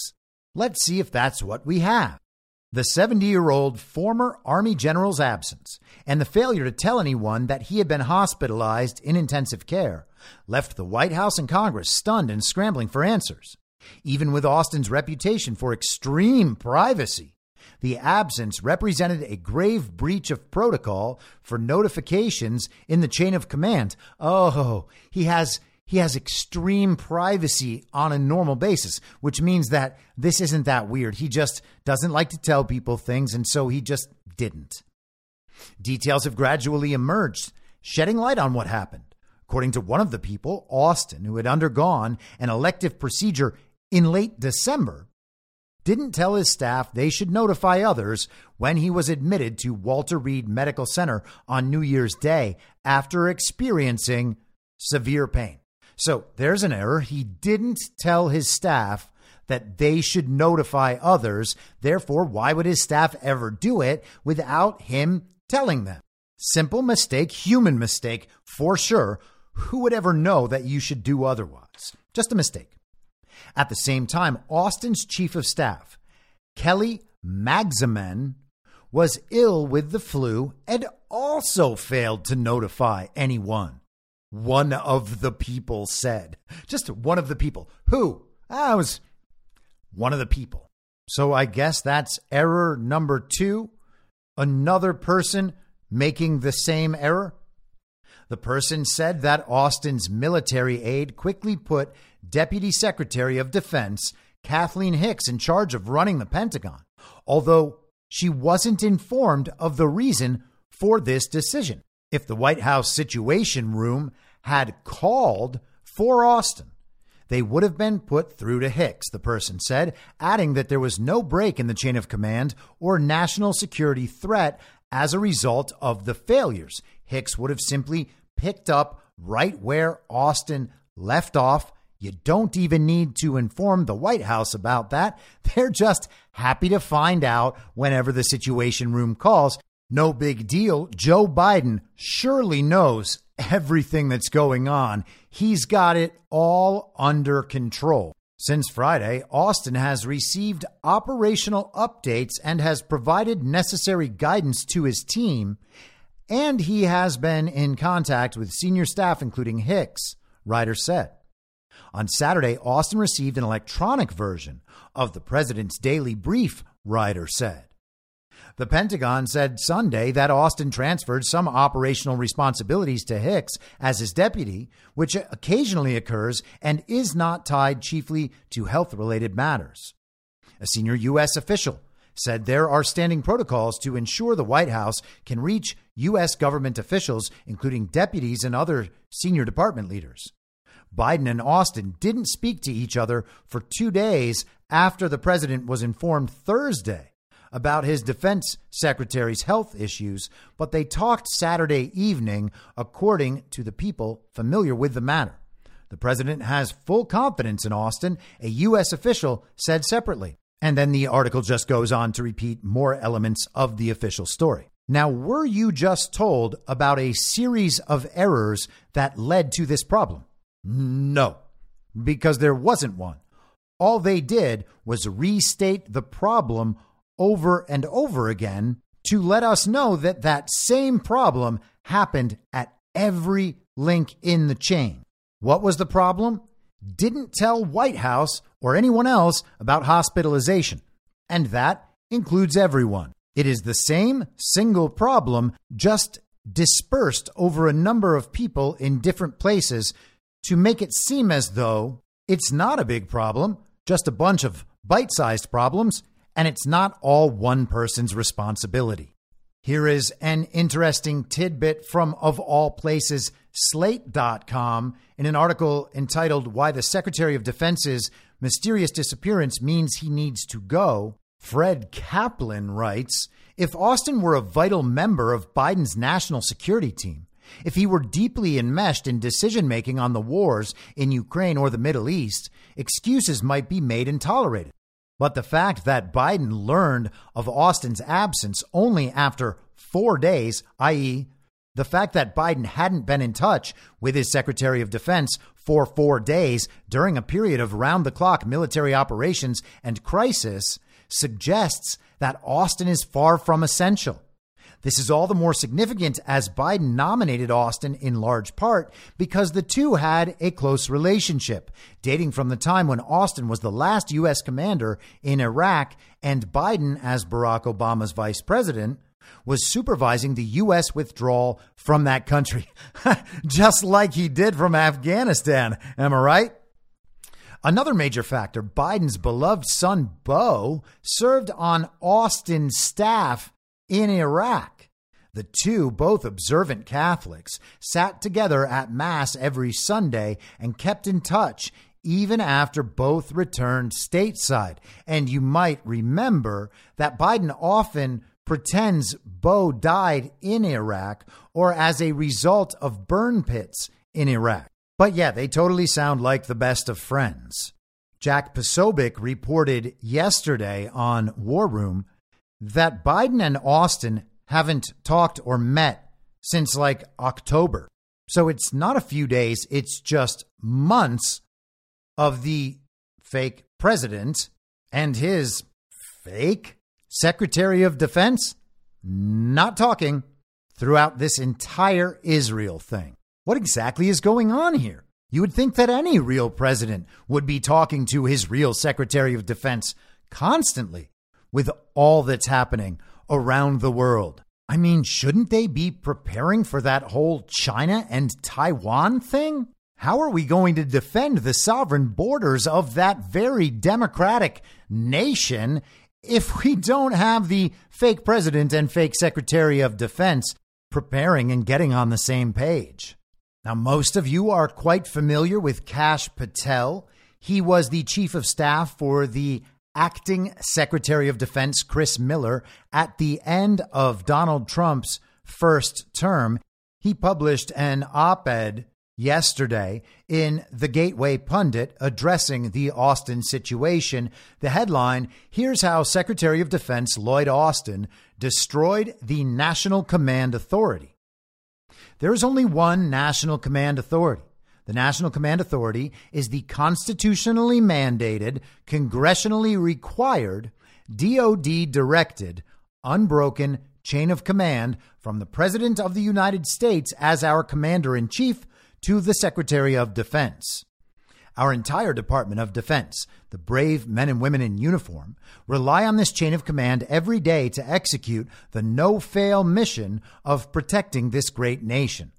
Let's see if that's what we have. The 70 year old former Army general's absence and the failure to tell anyone that he had been hospitalized in intensive care left the White House and Congress stunned and scrambling for answers. Even with Austin's reputation for extreme privacy, the absence represented a grave breach of protocol for notifications in the chain of command. Oh, he has he has extreme privacy on a normal basis, which means that this isn't that weird. He just doesn't like to tell people things, and so he just didn't. Details have gradually emerged, shedding light on what happened. According to one of the people, Austin, who had undergone an elective procedure in late December, didn't tell his staff they should notify others when he was admitted to Walter Reed Medical Center on New Year's Day after experiencing severe pain. So there's an error. He didn't tell his staff that they should notify others. Therefore, why would his staff ever do it without him telling them? Simple mistake, human mistake for sure, who would ever know that you should do otherwise? Just a mistake. At the same time, Austin's chief of staff, Kelly Magsamen, was ill with the flu and also failed to notify anyone. One of the people said. Just one of the people. Who? Ah, was one of the people. So I guess that's error number two. Another person making the same error. The person said that Austin's military aide quickly put Deputy Secretary of Defense Kathleen Hicks in charge of running the Pentagon, although she wasn't informed of the reason for this decision. If the White House Situation Room had called for Austin, they would have been put through to Hicks, the person said, adding that there was no break in the chain of command or national security threat as a result of the failures. Hicks would have simply picked up right where Austin left off You don't even need to inform the White House about that. They're just happy to find out whenever the Situation Room calls. No big deal. Joe Biden surely knows everything that's going on. He's got it all under control. Since Friday, Austin has received operational updates and has provided necessary guidance to his team, and he has been in contact with senior staff, including Hicks, Ryder said. On Saturday, Austin received an electronic version of the president's daily brief, Ryder said. The Pentagon said Sunday that Austin transferred some operational responsibilities to Hicks as his deputy, which occasionally occurs and is not tied chiefly to health related matters. A senior U.S. official said there are standing protocols to ensure the White House can reach U.S. government officials, including deputies and other senior department leaders. Biden and Austin didn't speak to each other for two days after the president was informed Thursday about his defense secretary's health issues, but they talked Saturday evening, according to the people familiar with the matter. The president has full confidence in Austin, a U.S. official said separately. And then the article just goes on to repeat more elements of the official story. Now, were you just told about a series of errors that led to this problem? No, because there wasn't one. All they did was restate the problem over and over again to let us know that that same problem happened at every link in the chain. What was the problem? Didn't tell White House or anyone else about hospitalization. And that includes everyone. It is the same single problem, just dispersed over a number of people in different places to make it seem as though it's not a big problem, just a bunch of bite sized problems and it's not all one person's responsibility. Here is an interesting tidbit from, of all places, Slate.com in an article entitled Why the Secretary of Defense's Mysterious Disappearance Means He Needs to Go. Fred Kaplan writes If Austin were a vital member of Biden's national security team, if he were deeply enmeshed in decision making on the wars in Ukraine or the Middle East, excuses might be made and tolerated. But the fact that Biden learned of Austin's absence only after four days, i.e., the fact that Biden hadn't been in touch with his Secretary of Defense for four days during a period of round the clock military operations and crisis suggests that Austin is far from essential. This is all the more significant as Biden nominated Austin in large part because the two had a close relationship, dating from the time when Austin was the last U.S. commander in Iraq and Biden, as Barack Obama's vice president, was supervising the U.S. withdrawal from that country, just like he did from Afghanistan. Am I right? Another major factor Biden's beloved son, Beau, served on Austin's staff in Iraq. The two, both observant Catholics, sat together at Mass every Sunday and kept in touch even after both returned stateside. And you might remember that Biden often pretends Beau died in Iraq or as a result of burn pits in Iraq. But yeah, they totally sound like the best of friends. Jack Posobiec reported yesterday on War Room that Biden and Austin haven't talked or met since like October. So it's not a few days, it's just months of the fake president and his fake Secretary of Defense not talking throughout this entire Israel thing. What exactly is going on here? You would think that any real president would be talking to his real Secretary of Defense constantly with all that's happening around the world. I mean, shouldn't they be preparing for that whole China and Taiwan thing? How are we going to defend the sovereign borders of that very democratic nation if we don't have the fake president and fake secretary of defense preparing and getting on the same page? Now, most of you are quite familiar with Kash Patel. He was the chief of staff for the acting Secretary of Defense Chris Miller at the end of Donald Trump's first term. He published an op ed Yesterday, in the Gateway Pundit addressing the Austin situation, the headline Here's how Secretary of Defense Lloyd Austin destroyed the National Command Authority. There is only one National Command Authority. The National Command Authority is the constitutionally mandated, congressionally required, DoD directed, unbroken chain of command from the President of the United States as our Commander in Chief to the Secretary of Defense. Our entire Department of Defense, the brave men and women in uniform, rely on this chain of command every day to execute the no fail mission of protecting this great nation.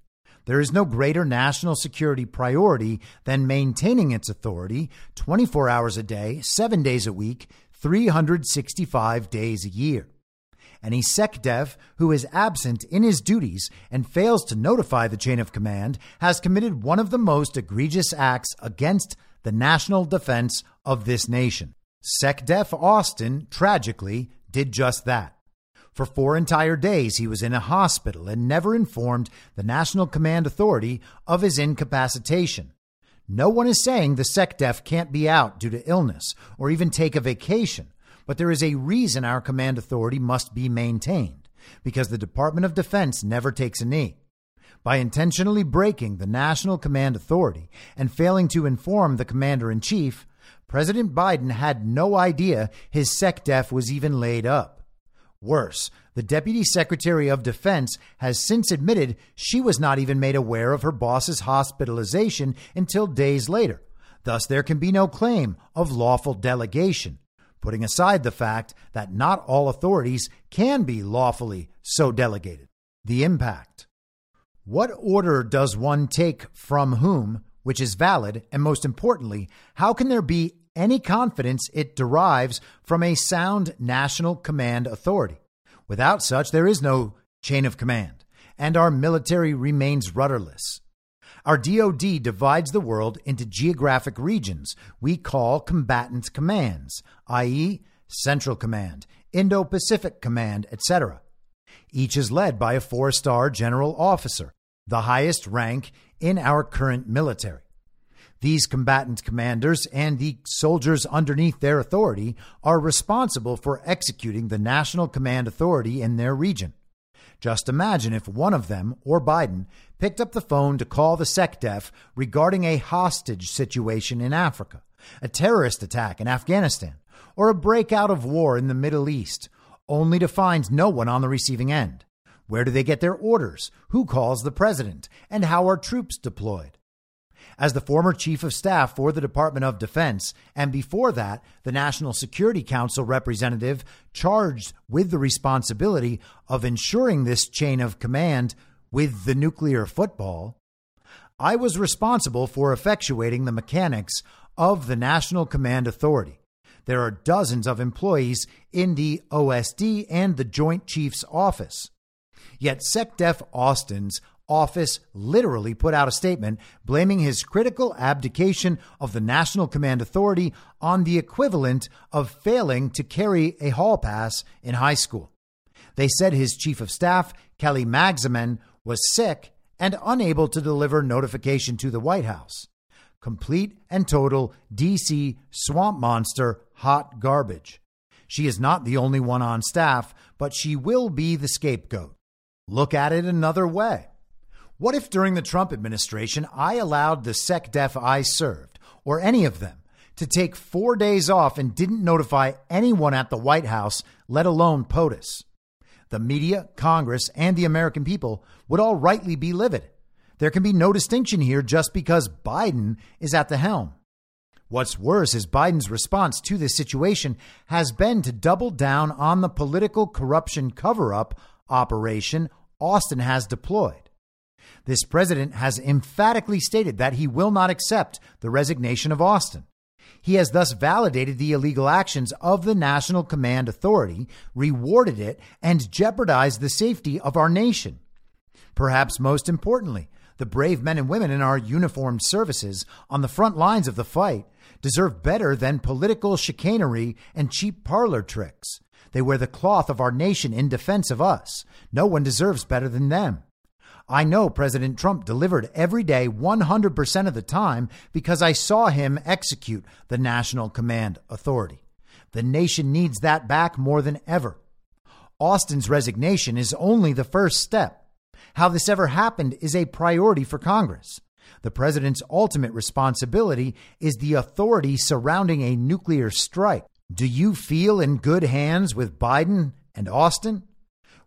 There is no greater national security priority than maintaining its authority 24 hours a day, seven days a week, 365 days a year. Any SecDef who is absent in his duties and fails to notify the chain of command has committed one of the most egregious acts against the national defense of this nation. SecDef Austin, tragically, did just that. For four entire days, he was in a hospital and never informed the National Command Authority of his incapacitation. No one is saying the SecDef can't be out due to illness or even take a vacation, but there is a reason our command authority must be maintained because the Department of Defense never takes a knee. By intentionally breaking the National Command Authority and failing to inform the Commander in Chief, President Biden had no idea his SecDef was even laid up. Worse, the Deputy Secretary of Defense has since admitted she was not even made aware of her boss's hospitalization until days later. Thus, there can be no claim of lawful delegation, putting aside the fact that not all authorities can be lawfully so delegated. The impact. What order does one take from whom, which is valid, and most importantly, how can there be any confidence it derives from a sound national command authority. Without such, there is no chain of command, and our military remains rudderless. Our DoD divides the world into geographic regions we call combatant commands, i.e., Central Command, Indo Pacific Command, etc. Each is led by a four star general officer, the highest rank in our current military. These combatant commanders and the soldiers underneath their authority are responsible for executing the national command authority in their region. Just imagine if one of them, or Biden, picked up the phone to call the SecDef regarding a hostage situation in Africa, a terrorist attack in Afghanistan, or a breakout of war in the Middle East, only to find no one on the receiving end. Where do they get their orders? Who calls the president? And how are troops deployed? As the former chief of staff for the Department of Defense, and before that, the National Security Council representative charged with the responsibility of ensuring this chain of command with the nuclear football, I was responsible for effectuating the mechanics of the National Command Authority. There are dozens of employees in the OSD and the Joint Chiefs Office. Yet SecDef Austin's office literally put out a statement blaming his critical abdication of the National Command Authority on the equivalent of failing to carry a hall pass in high school. They said his chief of staff, Kelly Magsamen, was sick and unable to deliver notification to the White House. Complete and total DC swamp monster hot garbage. She is not the only one on staff, but she will be the scapegoat. Look at it another way. What if during the Trump administration I allowed the SecDef I served, or any of them, to take four days off and didn't notify anyone at the White House, let alone POTUS? The media, Congress, and the American people would all rightly be livid. There can be no distinction here just because Biden is at the helm. What's worse is Biden's response to this situation has been to double down on the political corruption cover up operation Austin has deployed. This president has emphatically stated that he will not accept the resignation of Austin. He has thus validated the illegal actions of the National Command Authority, rewarded it, and jeopardized the safety of our nation. Perhaps most importantly, the brave men and women in our uniformed services on the front lines of the fight deserve better than political chicanery and cheap parlor tricks. They wear the cloth of our nation in defense of us. No one deserves better than them. I know President Trump delivered every day 100% of the time because I saw him execute the National Command Authority. The nation needs that back more than ever. Austin's resignation is only the first step. How this ever happened is a priority for Congress. The president's ultimate responsibility is the authority surrounding a nuclear strike. Do you feel in good hands with Biden and Austin?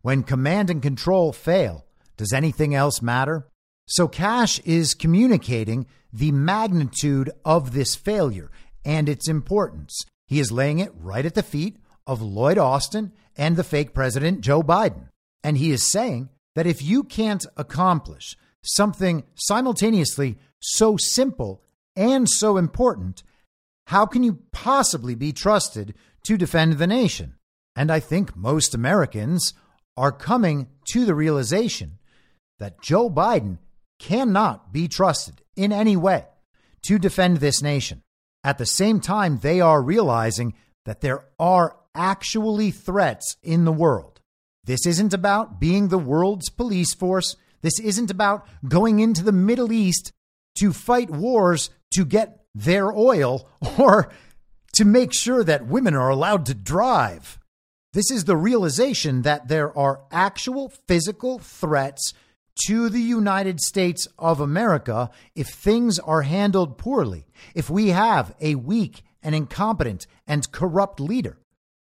When command and control fail, does anything else matter? So Kash is communicating the magnitude of this failure and its importance. He is laying it right at the feet of Lloyd Austin and the fake president, Joe Biden. And he is saying that if you can't accomplish something simultaneously so simple and so important, how can you possibly be trusted to defend the nation? And I think most Americans are coming to the realization that Joe Biden cannot be trusted in any way to defend this nation. At the same time, they are realizing that there are actually threats in the world. This isn't about being the world's police force. This isn't about going into the Middle East to fight wars to get their oil or to make sure that women are allowed to drive. This is the realization that there are actual physical threats to the United States of America if things are handled poorly, if we have a weak and incompetent and corrupt leader.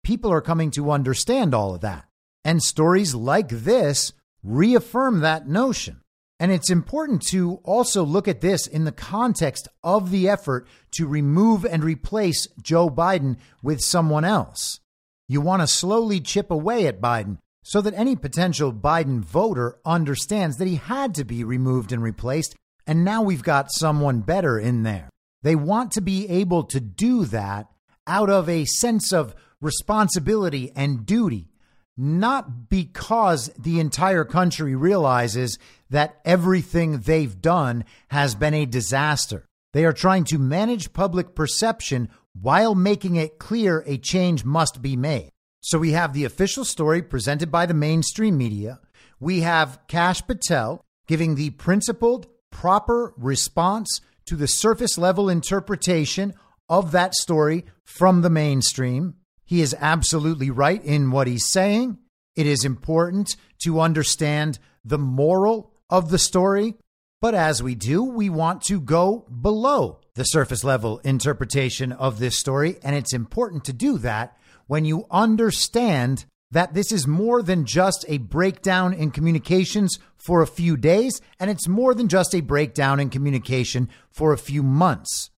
People are coming to understand all of that. And stories like this reaffirm that notion. And it's important to also look at this in the context of the effort to remove and replace Joe Biden with someone else. You want to slowly chip away at Biden so that any potential Biden voter understands that he had to be removed and replaced, and now we've got someone better in there. They want to be able to do that out of a sense of responsibility and duty, not because the entire country realizes that everything they've done has been a disaster. They are trying to manage public perception while making it clear a change must be made. So we have the official story presented by the mainstream media. We have Kash Patel giving the principled, proper response to the surface level interpretation of that story from the mainstream. He is absolutely right in what he's saying. It is important to understand the moral of the story. But as we do, we want to go below the surface level interpretation of this story. And it's important to do that when you understand that this is more than just a breakdown in communications for a few days, and it's more than just a breakdown in communication for a few months.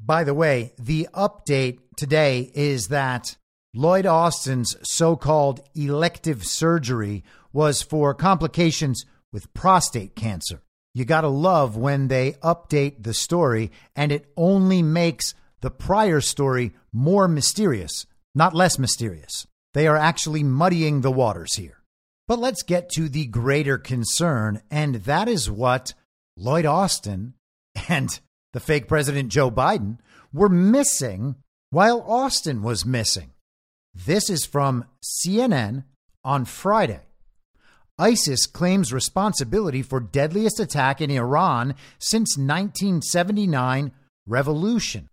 By the way, the update today is that Lloyd Austin's so called elective surgery was for complications with prostate cancer. You got to love when they update the story, and it only makes the prior story more mysterious not less mysterious. They are actually muddying the waters here. But let's get to the greater concern, and that is what Lloyd Austin and the fake President Joe Biden were missing while Austin was missing. This is from CNN on Friday. ISIS claims responsibility for deadliest attack in Iran since 1979 revolution.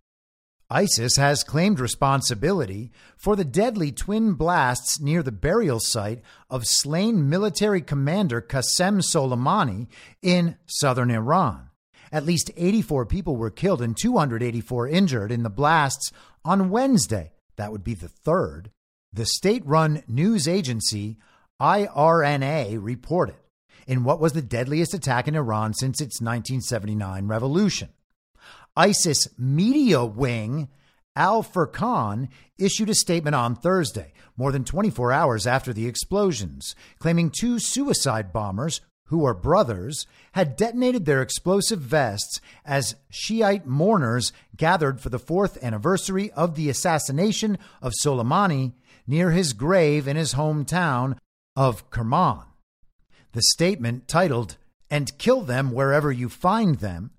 ISIS has claimed responsibility for the deadly twin blasts near the burial site of slain military commander Qasem Soleimani in southern Iran. At least 84 people were killed and 284 injured in the blasts on Wednesday. That would be the third. The state run news agency IRNA reported in what was the deadliest attack in Iran since its 1979 revolution. ISIS media wing, Al Furqan, issued a statement on Thursday, more than 24 hours after the explosions, claiming two suicide bombers, who are brothers, had detonated their explosive vests as Shiite mourners gathered for the fourth anniversary of the assassination of Soleimani near his grave in his hometown of Kerman. The statement, titled, And Kill Them Wherever You Find Them,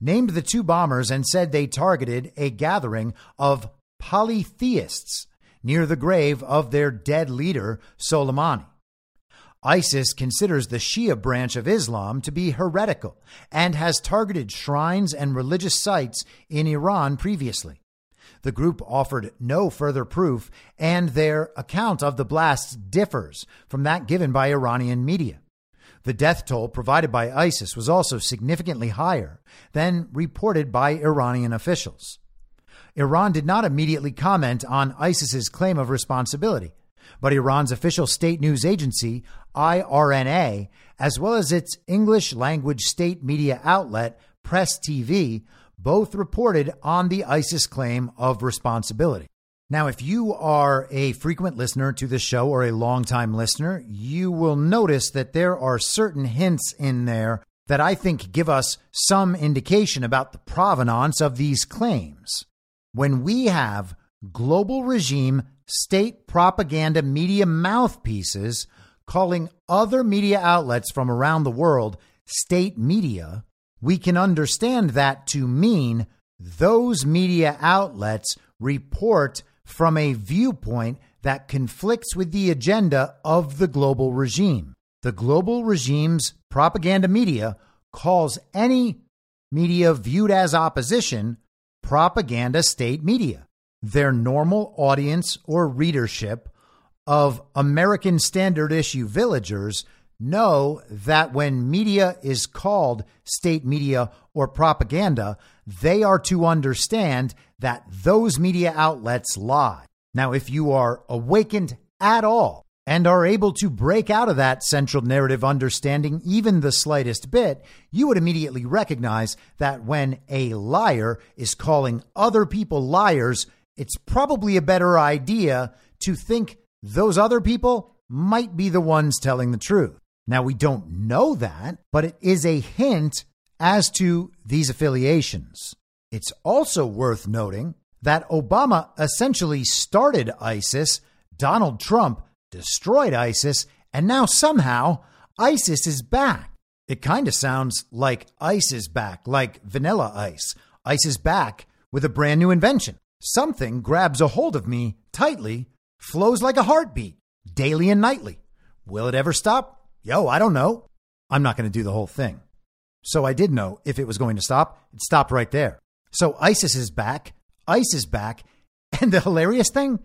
named the two bombers and said they targeted a gathering of polytheists near the grave of their dead leader, Soleimani. ISIS considers the Shia branch of Islam to be heretical and has targeted shrines and religious sites in Iran previously. The group offered no further proof, and their account of the blasts differs from that given by Iranian media. The death toll provided by ISIS was also significantly higher than reported by Iranian officials. Iran did not immediately comment on ISIS's claim of responsibility, but Iran's official state news agency, IRNA, as well as its English language state media outlet, Press TV, both reported on the ISIS claim of responsibility. Now, if you are a frequent listener to the show or a longtime listener, you will notice that there are certain hints in there that I think give us some indication about the provenance of these claims. When we have global regime state propaganda media mouthpieces calling other media outlets from around the world state media, we can understand that to mean those media outlets report from a viewpoint that conflicts with the agenda of the global regime. The global regime's propaganda media calls any media viewed as opposition propaganda state media. Their normal audience or readership of American standard issue villagers know that when media is called state media or propaganda, they are to understand that those media outlets lie. Now, if you are awakened at all and are able to break out of that central narrative understanding even the slightest bit, you would immediately recognize that when a liar is calling other people liars, it's probably a better idea to think those other people might be the ones telling the truth. Now, we don't know that, but it is a hint as to these affiliations. It's also worth noting that Obama essentially started ISIS, Donald Trump destroyed ISIS, and now somehow ISIS is back. It kind of sounds like ice is back, like vanilla ice. Ice is back with a brand new invention. Something grabs a hold of me tightly, flows like a heartbeat, daily and nightly. Will it ever stop? Yo, I don't know. I'm not going to do the whole thing. So I did know if it was going to stop. It stopped right there. So ISIS is back. ICE is back. And the hilarious thing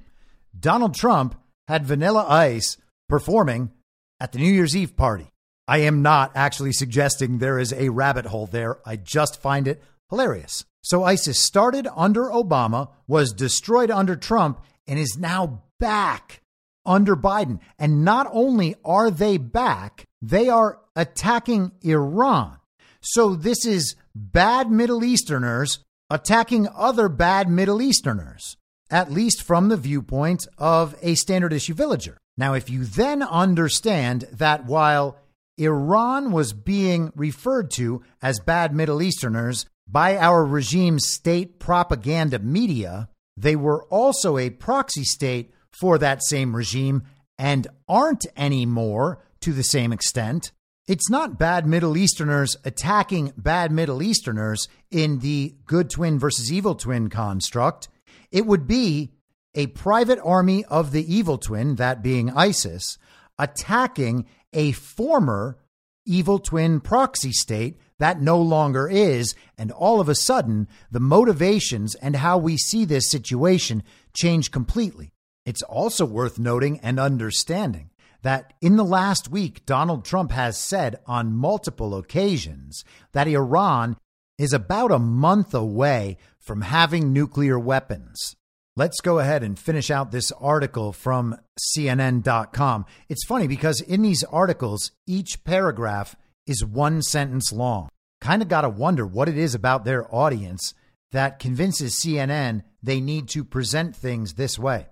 Donald Trump had Vanilla Ice performing at the New Year's Eve party. I am not actually suggesting there is a rabbit hole there. I just find it hilarious. So ISIS started under Obama, was destroyed under Trump, and is now back under Biden. And not only are they back, they are attacking Iran. So this is bad Middle Easterners attacking other bad Middle Easterners, at least from the viewpoint of a standard issue villager. Now, if you then understand that while Iran was being referred to as bad Middle Easterners by our regime's state propaganda media, they were also a proxy state for that same regime and aren't anymore to the same extent. It's not bad Middle Easterners attacking bad Middle Easterners in the good twin versus evil twin construct. It would be a private army of the evil twin, that being ISIS, attacking a former evil twin proxy state that no longer is. And all of a sudden, the motivations and how we see this situation change completely. It's also worth noting and understanding that in the last week, Donald Trump has said on multiple occasions that Iran is about a month away from having nuclear weapons. Let's go ahead and finish out this article from CNN.com. It's funny because in these articles, each paragraph is one sentence long. Kind of got to wonder what it is about their audience that convinces CNN they need to present things this way.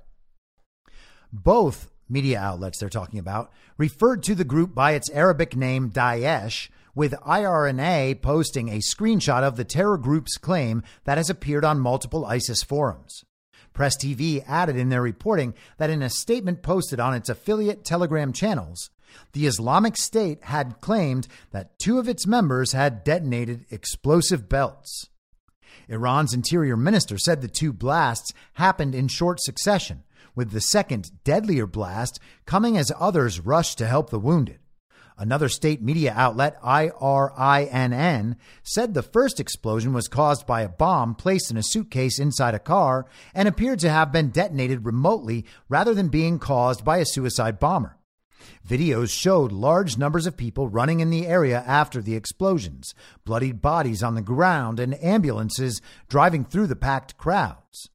Both media outlets they're talking about referred to the group by its Arabic name Daesh, with IRNA posting a screenshot of the terror group's claim that has appeared on multiple ISIS forums. Press TV added in their reporting that in a statement posted on its affiliate Telegram channels, the Islamic State had claimed that two of its members had detonated explosive belts. Iran's interior minister said the two blasts happened in short succession, with the second, deadlier blast coming as others rushed to help the wounded. Another state media outlet, IRINN, said the first explosion was caused by a bomb placed in a suitcase inside a car and appeared to have been detonated remotely rather than being caused by a suicide bomber. Videos showed large numbers of people running in the area after the explosions, bloodied bodies on the ground, and ambulances driving through the packed crowds.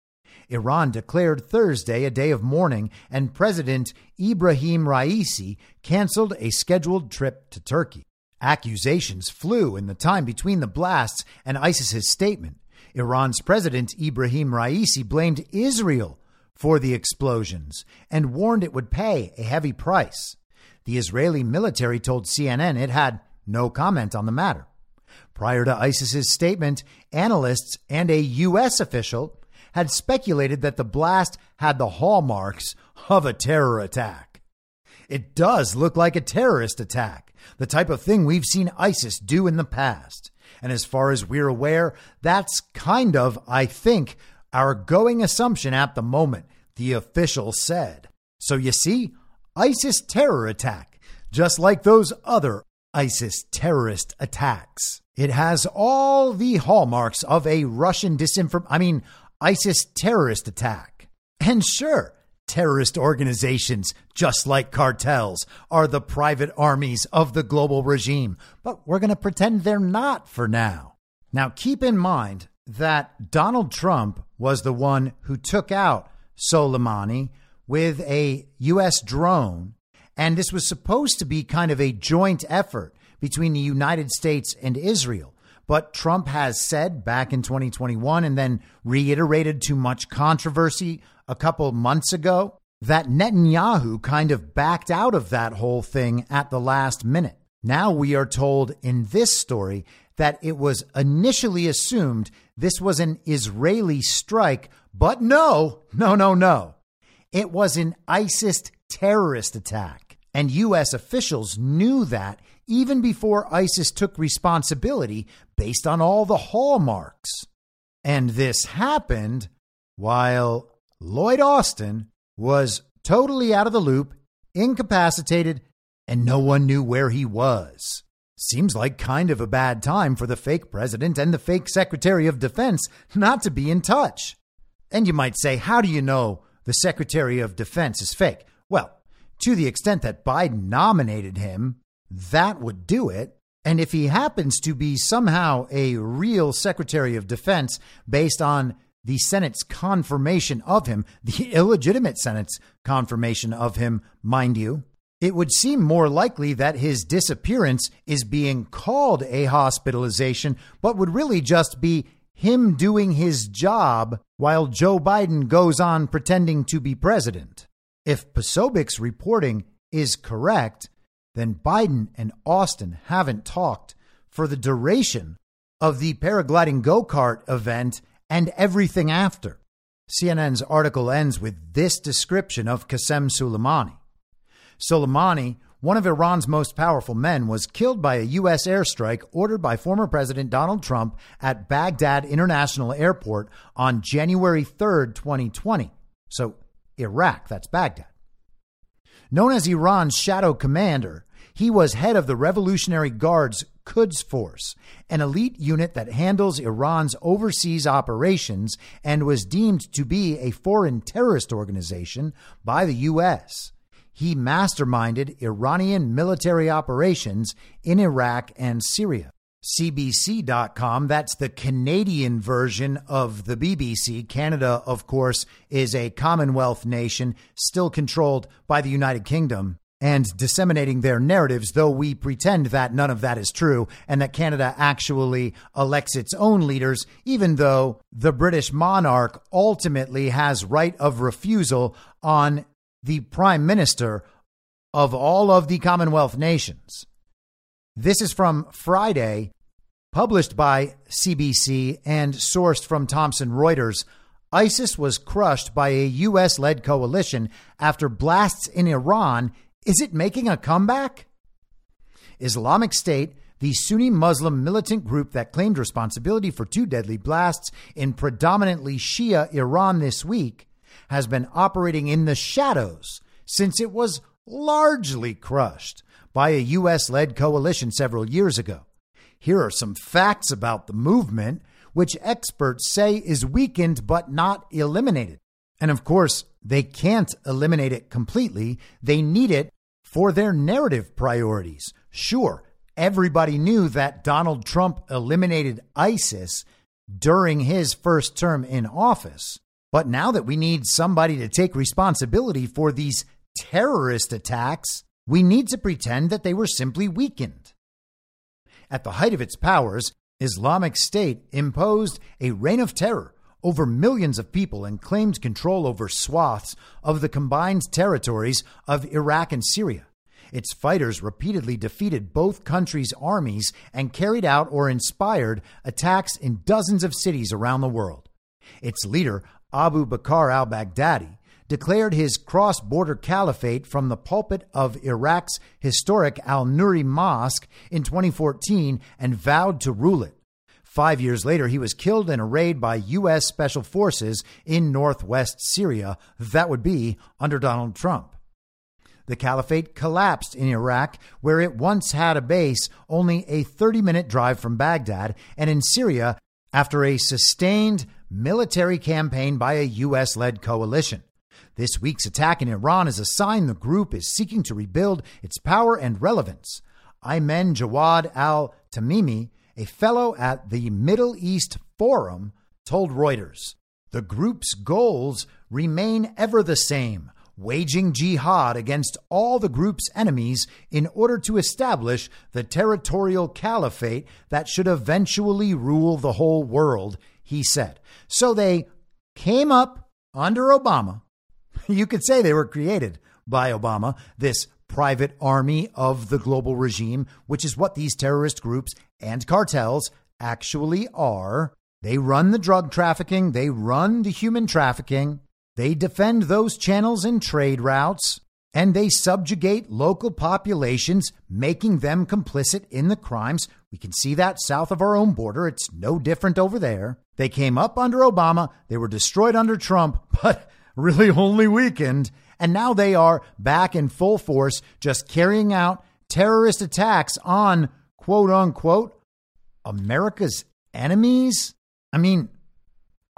Iran declared Thursday a day of mourning, and President Ibrahim Raisi canceled a scheduled trip to Turkey. Accusations flew in the time between the blasts and ISIS's statement. Iran's President Ibrahim Raisi blamed Israel for the explosions and warned it would pay a heavy price. The Israeli military told CNN it had no comment on the matter. Prior to ISIS's statement, analysts and a U.S. official had speculated that the blast had the hallmarks of a terror attack. It does look like a terrorist attack, the type of thing we've seen ISIS do in the past. And as far as we're aware, that's kind of, I think, our going assumption at the moment, the official said. So you see, ISIS terror attack, just like those other ISIS terrorist attacks. It has all the hallmarks of a Russian disinform I mean ISIS terrorist attack. And sure, terrorist organizations, just like cartels, are the private armies of the global regime, but we're going to pretend they're not for now. Now, keep in mind that Donald Trump was the one who took out Soleimani with a U.S. drone, and this was supposed to be kind of a joint effort between the United States and Israel. But Trump has said back in 2021 and then reiterated to much controversy a couple months ago that Netanyahu kind of backed out of that whole thing at the last minute. Now we are told in this story that it was initially assumed this was an Israeli strike, but no, no, no, no. It was an ISIS terrorist attack. And U.S. officials knew that even before ISIS took responsibility based on all the hallmarks. And this happened while Lloyd Austin was totally out of the loop, incapacitated, and no one knew where he was. Seems like kind of a bad time for the fake president and the fake secretary of defense not to be in touch. And you might say, how do you know the secretary of defense is fake? Well, to the extent that Biden nominated him, that would do it. And if he happens to be somehow a real Secretary of Defense based on the Senate's confirmation of him, the illegitimate Senate's confirmation of him, mind you, it would seem more likely that his disappearance is being called a hospitalization, but would really just be him doing his job while Joe Biden goes on pretending to be president. If Posobiec's reporting is correct, then Biden and Austin haven't talked for the duration of the paragliding go kart event and everything after. CNN's article ends with this description of Qasem Soleimani. Soleimani, one of Iran's most powerful men, was killed by a U.S. airstrike ordered by former President Donald Trump at Baghdad International Airport on January 3rd, 2020. So, Iraq, that's Baghdad. Known as Iran's shadow commander, he was head of the Revolutionary Guard's Quds Force, an elite unit that handles Iran's overseas operations and was deemed to be a foreign terrorist organization by the U.S. He masterminded Iranian military operations in Iraq and Syria. CBC.com, that's the Canadian version of the BBC. Canada, of course, is a Commonwealth nation still controlled by the United Kingdom and disseminating their narratives, though we pretend that none of that is true and that Canada actually elects its own leaders, even though the British monarch ultimately has right of refusal on the prime minister of all of the Commonwealth nations. This is from Friday, published by CBC and sourced from Thomson Reuters. ISIS was crushed by a U.S. led coalition after blasts in Iran is it making a comeback? Islamic State, the Sunni Muslim militant group that claimed responsibility for two deadly blasts in predominantly Shia Iran this week, has been operating in the shadows since it was largely crushed by a U.S. led coalition several years ago. Here are some facts about the movement, which experts say is weakened but not eliminated. And of course, they can't eliminate it completely. They need it for their narrative priorities. Sure, everybody knew that Donald Trump eliminated ISIS during his first term in office. But now that we need somebody to take responsibility for these terrorist attacks, we need to pretend that they were simply weakened. At the height of its powers, Islamic State imposed a reign of terror over millions of people and claimed control over swaths of the combined territories of Iraq and Syria. Its fighters repeatedly defeated both countries' armies and carried out or inspired attacks in dozens of cities around the world. Its leader, Abu Bakr al Baghdadi, declared his cross border caliphate from the pulpit of Iraq's historic Al Nuri Mosque in 2014 and vowed to rule it. Five years later, he was killed in a raid by U.S. Special Forces in northwest Syria. That would be under Donald Trump. The caliphate collapsed in Iraq, where it once had a base only a 30 minute drive from Baghdad, and in Syria after a sustained military campaign by a U.S. led coalition. This week's attack in Iran is a sign the group is seeking to rebuild its power and relevance. Ayman Jawad al Tamimi a fellow at the Middle East Forum told Reuters the group's goals remain ever the same waging jihad against all the group's enemies in order to establish the territorial caliphate that should eventually rule the whole world, he said. So they came up under Obama. You could say they were created by Obama, this private army of the global regime, which is what these terrorist groups and cartels actually are. They run the drug trafficking, they run the human trafficking, they defend those channels and trade routes, and they subjugate local populations, making them complicit in the crimes. We can see that south of our own border. It's no different over there. They came up under Obama, they were destroyed under Trump, but really only weakened. And now they are back in full force, just carrying out terrorist attacks on quote unquote America's enemies? I mean,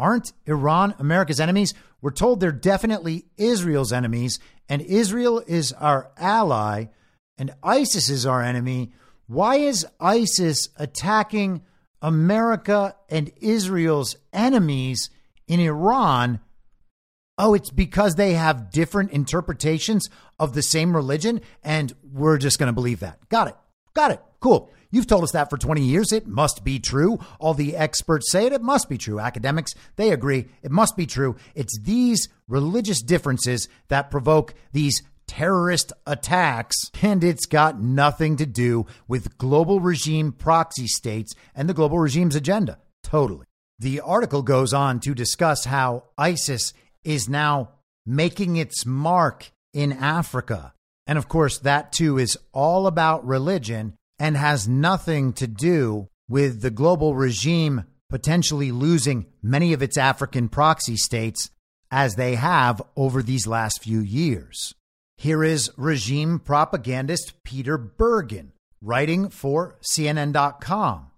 aren't Iran America's enemies? We're told they're definitely Israel's enemies, and Israel is our ally, and ISIS is our enemy. Why is ISIS attacking America and Israel's enemies in Iran? Oh, it's because they have different interpretations of the same religion, and we're just going to believe that. Got it. Got it. Cool. You've told us that for 20 years. It must be true. All the experts say it. It must be true. Academics, they agree. It must be true. It's these religious differences that provoke these terrorist attacks, and it's got nothing to do with global regime proxy states and the global regime's agenda. Totally. The article goes on to discuss how ISIS is now making its mark in Africa. And of course, that too is all about religion and has nothing to do with the global regime potentially losing many of its African proxy states as they have over these last few years. Here is regime propagandist Peter Bergen writing for CNN.com.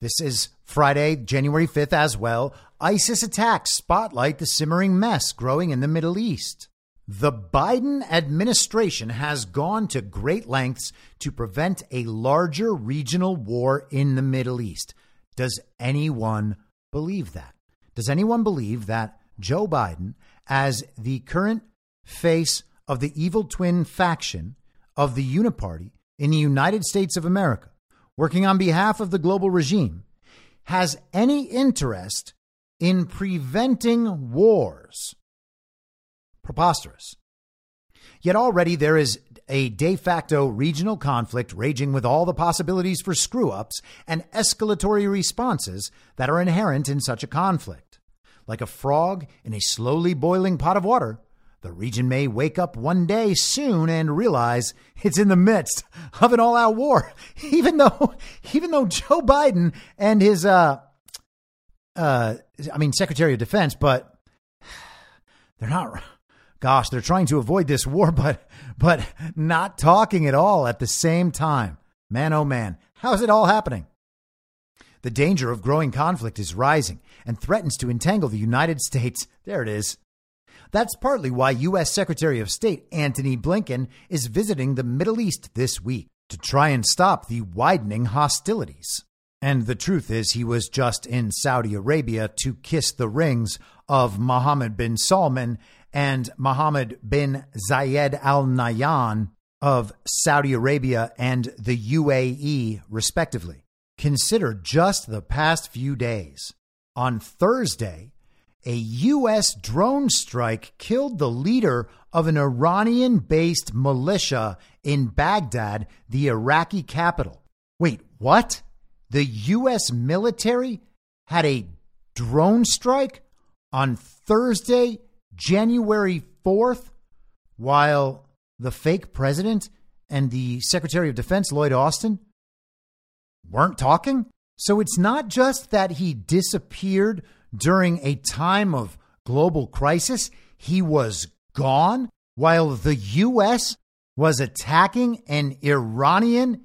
This is Friday, January 5th, as well. ISIS attacks spotlight the simmering mess growing in the Middle East. The Biden administration has gone to great lengths to prevent a larger regional war in the Middle East. Does anyone believe that? Does anyone believe that Joe Biden, as the current face of the evil twin faction of the Uniparty in the United States of America, working on behalf of the global regime, has any interest in preventing wars? Preposterous. Yet already there is a de facto regional conflict raging with all the possibilities for screw ups and escalatory responses that are inherent in such a conflict. Like a frog in a slowly boiling pot of water, the region may wake up one day soon and realize it's in the midst of an all-out war. Even though, even though Joe Biden and his, uh, uh, I mean, Secretary of Defense, but they're not gosh, they're trying to avoid this war, but but not talking at all at the same time. Man, oh man, how is it all happening? The danger of growing conflict is rising and threatens to entangle the United States. There it is. That's partly why U.S. Secretary of State Antony Blinken is visiting the Middle East this week to try and stop the widening hostilities. And the truth is, he was just in Saudi Arabia to kiss the rings of Mohammed bin Salman and Mohammed bin Zayed Al Nahyan of Saudi Arabia and the UAE, respectively. Consider just the past few days. On Thursday, a U.S. drone strike killed the leader of an Iranian based militia in Baghdad, the Iraqi capital. Wait, what? The U.S. military had a drone strike on Thursday, January 4th, while the fake president and the Secretary of Defense, Lloyd Austin, weren't talking? So it's not just that he disappeared during a time of global crisis, he was gone while the U.S. was attacking an Iranian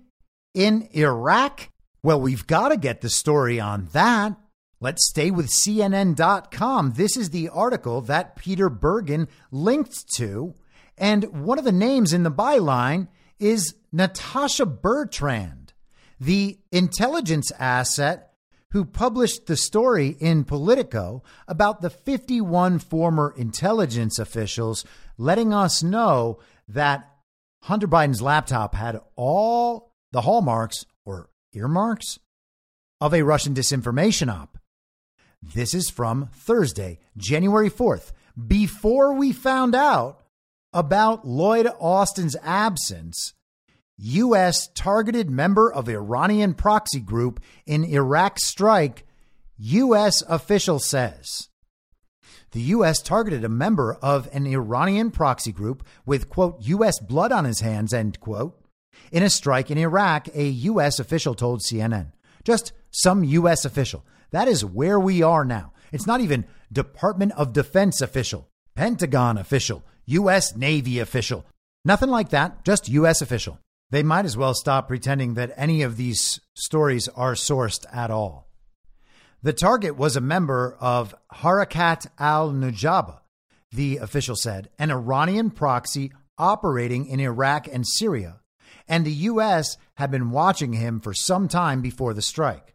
in Iraq. Well, we've got to get the story on that. Let's stay with CNN.com. This is the article that Peter Bergen linked to. And one of the names in the byline is Natasha Bertrand, the intelligence asset who published the story in Politico about the 51 former intelligence officials letting us know that Hunter Biden's laptop had all the hallmarks or earmarks of a Russian disinformation op. This is from Thursday, January 4th, before we found out about Lloyd Austin's absence. U.S. targeted member of Iranian proxy group in Iraq strike, U.S. official says. The U.S. targeted a member of an Iranian proxy group with, quote, U.S. blood on his hands, end quote, in a strike in Iraq, a U.S. official told CNN. Just some U.S. official. That is where we are now. It's not even Department of Defense official, Pentagon official, U.S. Navy official. Nothing like that, just U.S. official. They might as well stop pretending that any of these stories are sourced at all. The target was a member of Harakat al Nujaba, the official said, an Iranian proxy operating in Iraq and Syria, and the U.S. had been watching him for some time before the strike.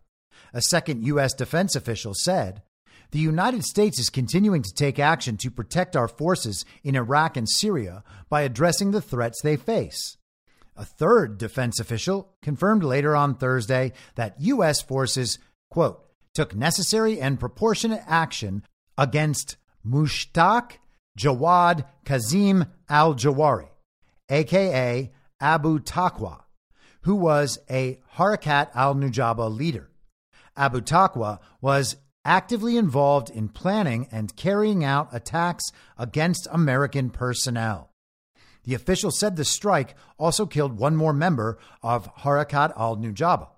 A second U.S. defense official said, the United States is continuing to take action to protect our forces in Iraq and Syria by addressing the threats they face. A third defense official confirmed later on Thursday that U.S. forces, quote, took necessary and proportionate action against Mushtaq Jawad Kazim al Jawari, aka Abu Taqwa, who was a Harakat al Nujaba leader. Abu Taqwa was actively involved in planning and carrying out attacks against American personnel. The official said the strike also killed one more member of Harakat al Nujaba.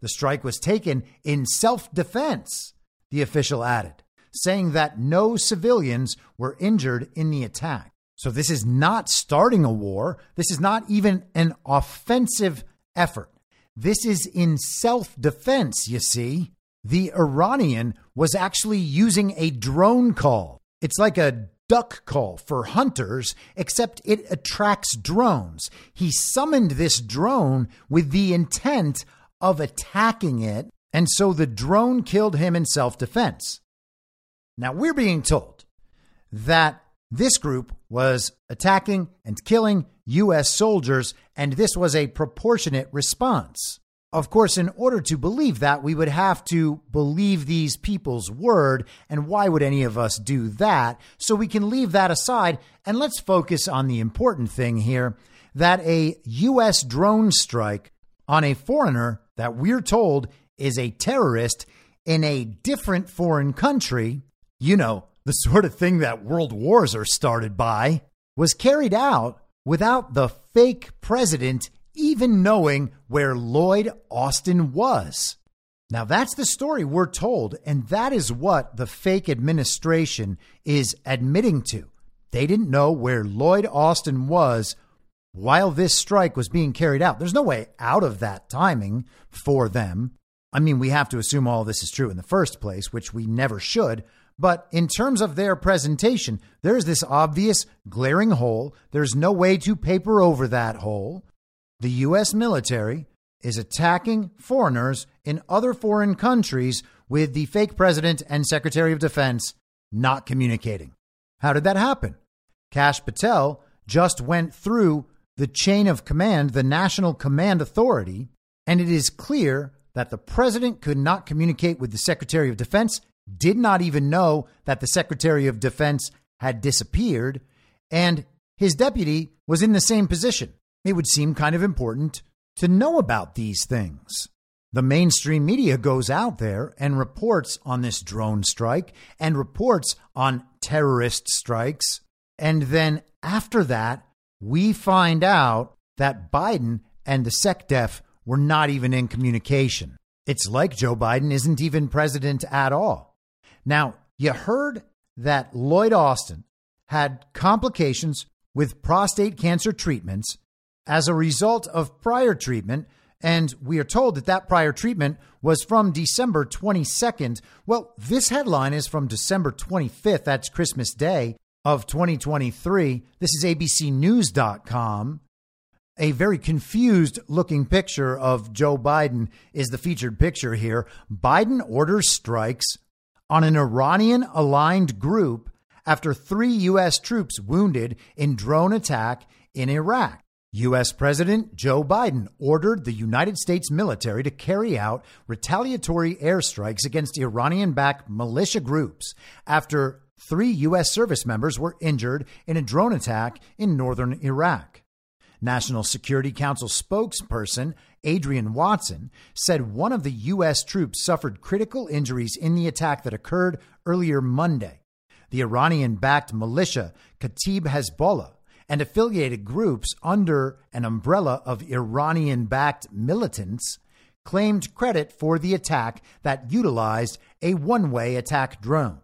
The strike was taken in self defense, the official added, saying that no civilians were injured in the attack. So this is not starting a war. This is not even an offensive effort. This is in self defense, you see. The Iranian was actually using a drone call. It's like a duck call for hunters, except it attracts drones. He summoned this drone with the intent of attacking it, and so the drone killed him in self defense. Now, we're being told that this group was attacking and killing U.S. soldiers, and this was a proportionate response. Of course, in order to believe that, we would have to believe these people's word. And why would any of us do that? So we can leave that aside and let's focus on the important thing here that a U.S. drone strike on a foreigner that we're told is a terrorist in a different foreign country, you know, the sort of thing that world wars are started by, was carried out without the fake president even knowing where Lloyd Austin was. Now, that's the story we're told, and that is what the fake administration is admitting to. they didn't know where Lloyd Austin was while this strike was being carried out. There's no way out of that timing for them. I mean, we have to assume all this is true in the first place, which we never should. But in terms of their presentation, there's this obvious glaring hole. There's no way to paper over that hole. The U.S. military is attacking foreigners in other foreign countries with the fake president and secretary of defense not communicating. How did that happen? Kash Patel just went through the chain of command, the National Command Authority, and it is clear that the president could not communicate with the secretary of defense, did not even know that the secretary of defense had disappeared, and his deputy was in the same position. It would seem kind of important to know about these things. The mainstream media goes out there and reports on this drone strike and reports on terrorist strikes. And then after that, we find out that Biden and the SecDef were not even in communication. It's like Joe Biden isn't even president at all. Now, you heard that Lloyd Austin had complications with prostate cancer treatments as a result of prior treatment. And we are told that that prior treatment was from December 22nd. Well, this headline is from December 25th. That's Christmas Day of 2023. This is abcnews.com. A very confused looking picture of Joe Biden is the featured picture here. Biden orders strikes on an Iranian aligned group after three U.S. troops wounded in drone attack in Iraq. U.S. President Joe Biden ordered the United States military to carry out retaliatory airstrikes against Iranian backed militia groups after three U.S. service members were injured in a drone attack in northern Iraq. National Security Council spokesperson Adrienne Watson said one of the U.S. troops suffered critical injuries in the attack that occurred earlier Monday. The Iranian backed militia Kataib Hezbollah and affiliated groups under an umbrella of Iranian backed militants claimed credit for the attack that utilized a one way attack drone.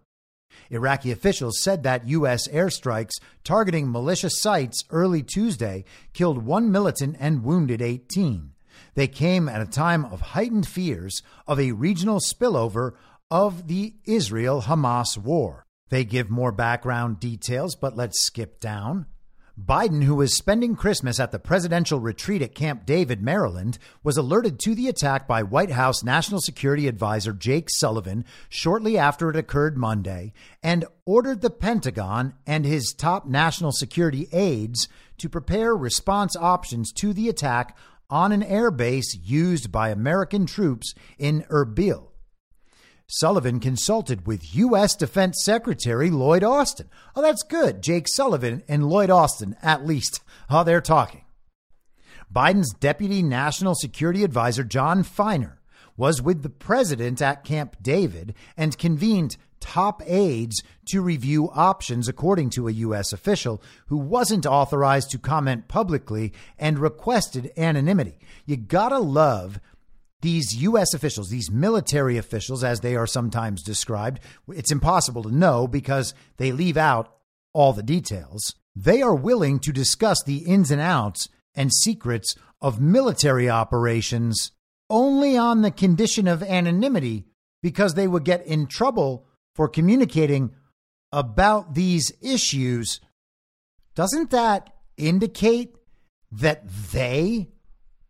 Iraqi officials said that U.S. airstrikes targeting militia sites early Tuesday killed one militant and wounded 18. They came at a time of heightened fears of a regional spillover of the Israel Hamas war. They give more background details, but let's skip down. Biden, who was spending Christmas at the presidential retreat at Camp David, Maryland, was alerted to the attack by White House National Security Advisor Jake Sullivan shortly after it occurred Monday and ordered the Pentagon and his top national security aides to prepare response options to the attack on an airbase used by American troops in Erbil. Sullivan consulted with U.S. Defense Secretary Lloyd Austin. Oh, that's good. Jake Sullivan and Lloyd Austin, at least. Oh, they're talking. Biden's Deputy National Security Advisor, John Finer, was with the president at Camp David and convened top aides to review options, according to a U.S. official who wasn't authorized to comment publicly and requested anonymity. You gotta love these U.S. officials, these military officials, as they are sometimes described, it's impossible to know because they leave out all the details. They are willing to discuss the ins and outs and secrets of military operations only on the condition of anonymity because they would get in trouble for communicating about these issues. Doesn't that indicate that they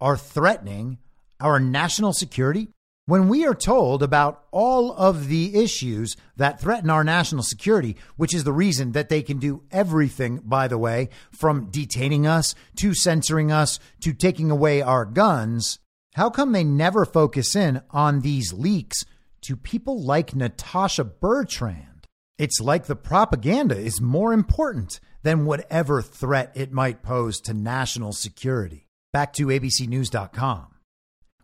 are threatening our national security, when we are told about all of the issues that threaten our national security, which is the reason that they can do everything, by the way, from detaining us to censoring us to taking away our guns, how come they never focus in on these leaks to people like Natasha Bertrand? It's like the propaganda is more important than whatever threat it might pose to national security. Back to abcnews.com.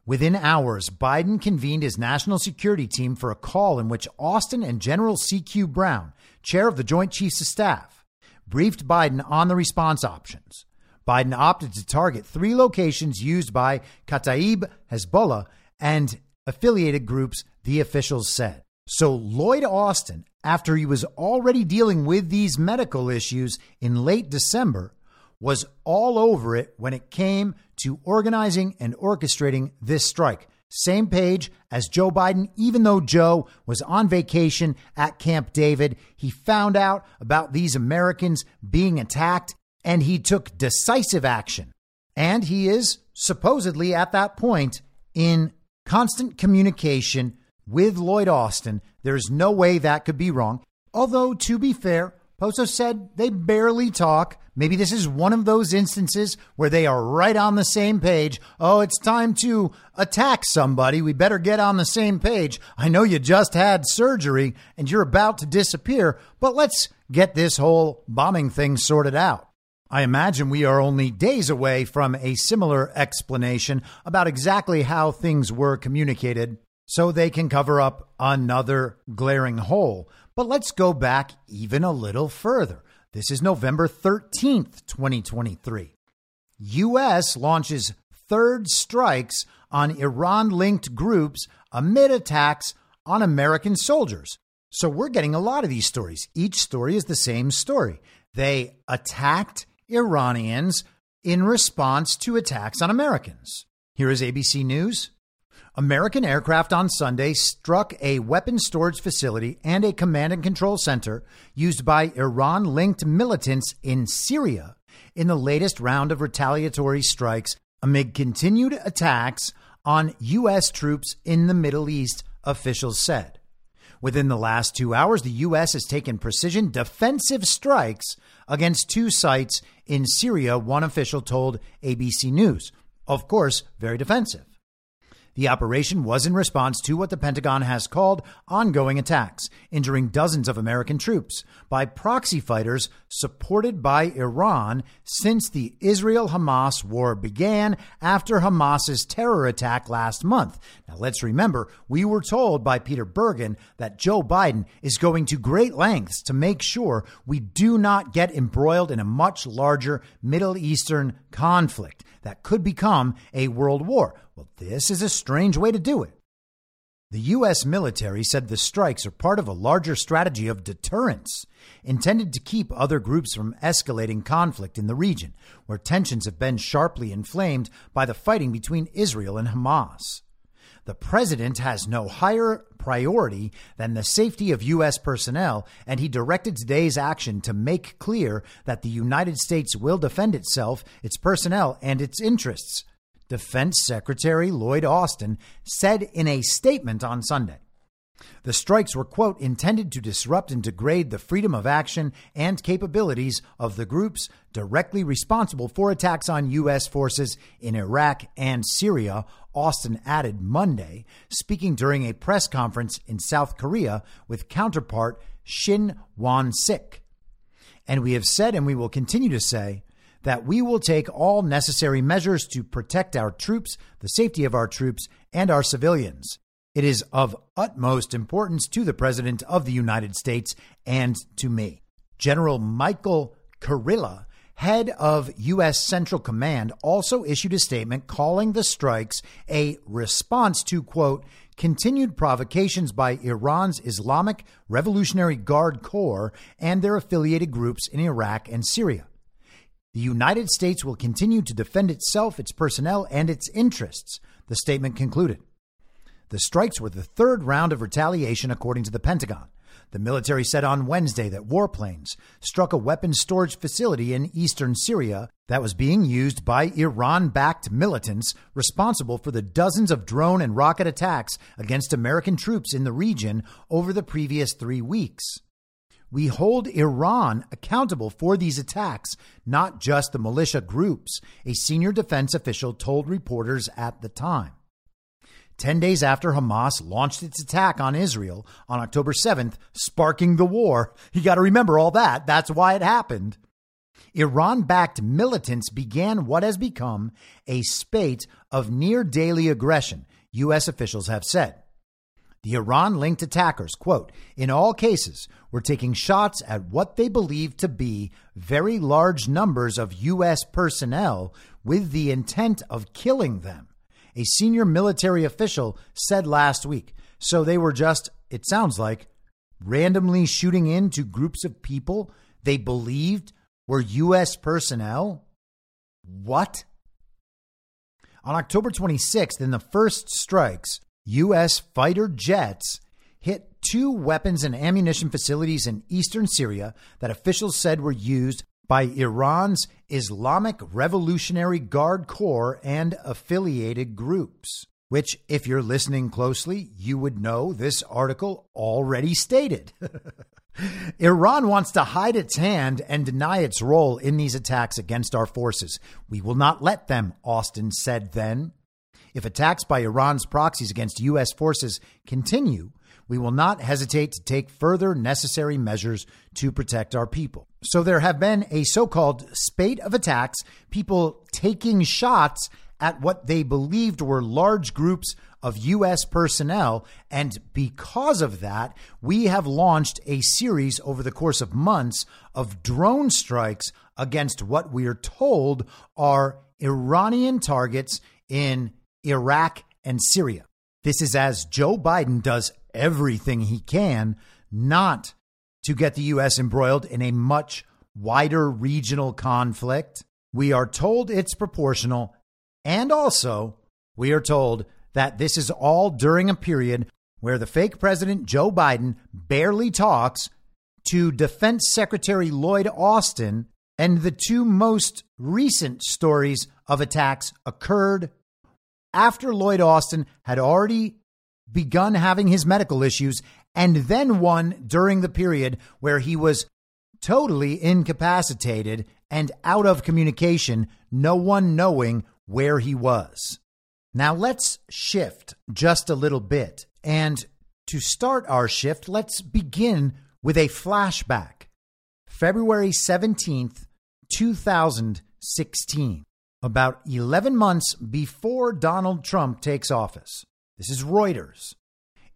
Within hours, Biden convened his national security team for a call in which Austin and General C.Q. Brown, chair of the Joint Chiefs of Staff, briefed Biden on the response options. Biden opted to target three locations used by Kataib Hezbollah and affiliated groups, the officials said. So Lloyd Austin, after he was already dealing with these medical issues in late December, was all over it when it came to organizing and orchestrating this strike. Same page as Joe Biden, even though Joe was on vacation at Camp David. He found out about these Americans being attacked and he took decisive action. And he is supposedly at that point in constant communication with Lloyd Austin. There's no way that could be wrong. Although, to be fair, Poso said they barely talk. Maybe this is one of those instances where they are right on the same page. Oh, it's time to attack somebody. We better get on the same page. I know you just had surgery and you're about to disappear, but let's get this whole bombing thing sorted out. I imagine we are only days away from a similar explanation about exactly how things were communicated so they can cover up another glaring hole. But let's go back even a little further. This is November 13th, 2023. US launches third strikes on Iran linked groups amid attacks on American soldiers. So we're getting a lot of these stories. Each story is the same story. They attacked Iranians in response to attacks on Americans. Here is ABC News. American aircraft on Sunday struck a weapons storage facility and a command and control center used by Iran linked militants in Syria in the latest round of retaliatory strikes amid continued attacks on U.S. troops in the Middle East, officials said. Within the last two hours, the U.S. has taken precision defensive strikes against two sites in Syria, one official told ABC News. Of course, very defensive. The operation was in response to what the Pentagon has called ongoing attacks, injuring dozens of American troops by proxy fighters supported by Iran since the Israel Hamas war began after Hamas's terror attack last month. Now, let's remember, we were told by Peter Bergen that Joe Biden is going to great lengths to make sure we do not get embroiled in a much larger Middle Eastern conflict that could become a world war. Well, this is a strange way to do it. The U.S. military said the strikes are part of a larger strategy of deterrence intended to keep other groups from escalating conflict in the region, where tensions have been sharply inflamed by the fighting between Israel and Hamas. The president has no higher priority than the safety of U.S. personnel, and he directed today's action to make clear that the United States will defend itself, its personnel, and its interests. Defense Secretary Lloyd Austin said in a statement on Sunday. The strikes were, quote, intended to disrupt and degrade the freedom of action and capabilities of the groups directly responsible for attacks on U.S. forces in Iraq and Syria, Austin added Monday, speaking during a press conference in South Korea with counterpart Shin Won Sik. And we have said, and we will continue to say, that we will take all necessary measures to protect our troops, the safety of our troops, and our civilians. It is of utmost importance to the President of the United States and to me. General Michael Kurilla, head of U.S. Central Command, also issued a statement calling the strikes a response to, quote, continued provocations by Iran's Islamic Revolutionary Guard Corps and their affiliated groups in Iraq and Syria. The United States will continue to defend itself, its personnel, and its interests, the statement concluded. The strikes were the third round of retaliation, according to the Pentagon. The military said on Wednesday that warplanes struck a weapons storage facility in eastern Syria that was being used by Iran backed militants responsible for the dozens of drone and rocket attacks against American troops in the region over the previous three weeks. We hold Iran accountable for these attacks, not just the militia groups, a senior defense official told reporters at the time. 10 days after Hamas launched its attack on Israel on October 7th, sparking the war. You got to remember all that. That's why it happened. Iran backed militants began what has become a spate of near daily aggression, U.S. officials have said. The Iran linked attackers, quote, in all cases, were taking shots at what they believed to be very large numbers of U.S. personnel with the intent of killing them a senior military official said last week. So they were just, it sounds like, randomly shooting into groups of people they believed were U.S. personnel? What? On October 26th, in the first strikes, U.S. fighter jets hit two weapons and ammunition facilities in eastern Syria that officials said were used by Iran's Islamic Revolutionary Guard Corps and affiliated groups. Which, if you're listening closely, you would know this article already stated. Iran wants to hide its hand and deny its role in these attacks against our forces. We will not let them, Austin said then. If attacks by Iran's proxies against U.S. forces continue, we will not hesitate to take further necessary measures to protect our people. So there have been a so called spate of attacks, people taking shots at what they believed were large groups of U.S. personnel. And because of that, we have launched a series over the course of months of drone strikes against what we are told are Iranian targets in Iraq and Syria. This is as Joe Biden does everything he can not to get the U.S. embroiled in a much wider regional conflict. We are told it's proportional. And also, we are told that this is all during a period where the fake president Joe Biden barely talks to Defense Secretary Lloyd Austin, and the two most recent stories of attacks occurred after Lloyd Austin had already begun having his medical issues, and then one during the period where he was totally incapacitated and out of communication, no one knowing where he was. Now let's shift just a little bit. And to start our shift, let's begin with a flashback. February 17th, 2016 about 11 months before Donald Trump takes office. This is Reuters.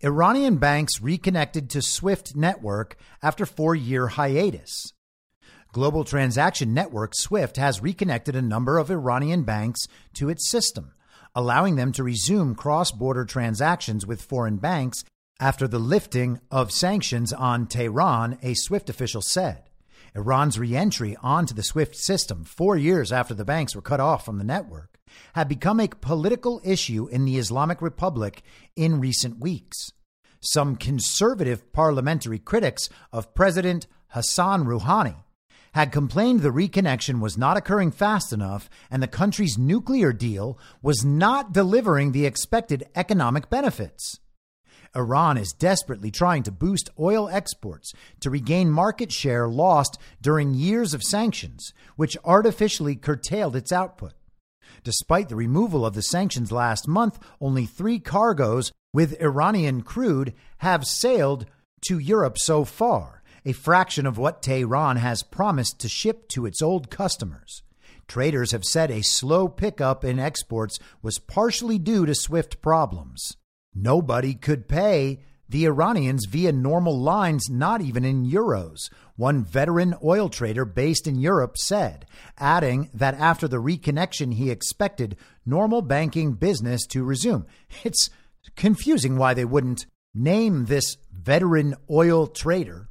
Iranian banks reconnected to SWIFT network after four year hiatus. Global Transaction Network SWIFT has reconnected a number of Iranian banks to its system, allowing them to resume cross border transactions with foreign banks after the lifting of sanctions on Tehran, a SWIFT official said. Iran's reentry onto the SWIFT system four years after the banks were cut off from the network had become a political issue in the Islamic Republic in recent weeks. Some conservative parliamentary critics of President Hassan Rouhani had complained the reconnection was not occurring fast enough and the country's nuclear deal was not delivering the expected economic benefits. Iran is desperately trying to boost oil exports to regain market share lost during years of sanctions, which artificially curtailed its output. Despite the removal of the sanctions last month, only three cargoes with Iranian crude have sailed to Europe so far, a fraction of what Tehran has promised to ship to its old customers. Traders have said a slow pickup in exports was partially due to SWIFT problems. Nobody could pay the Iranians via normal lines, not even in euros, one veteran oil trader based in Europe said, adding that after the reconnection, he expected normal banking business to resume. It's confusing why they wouldn't name this veteran oil trader.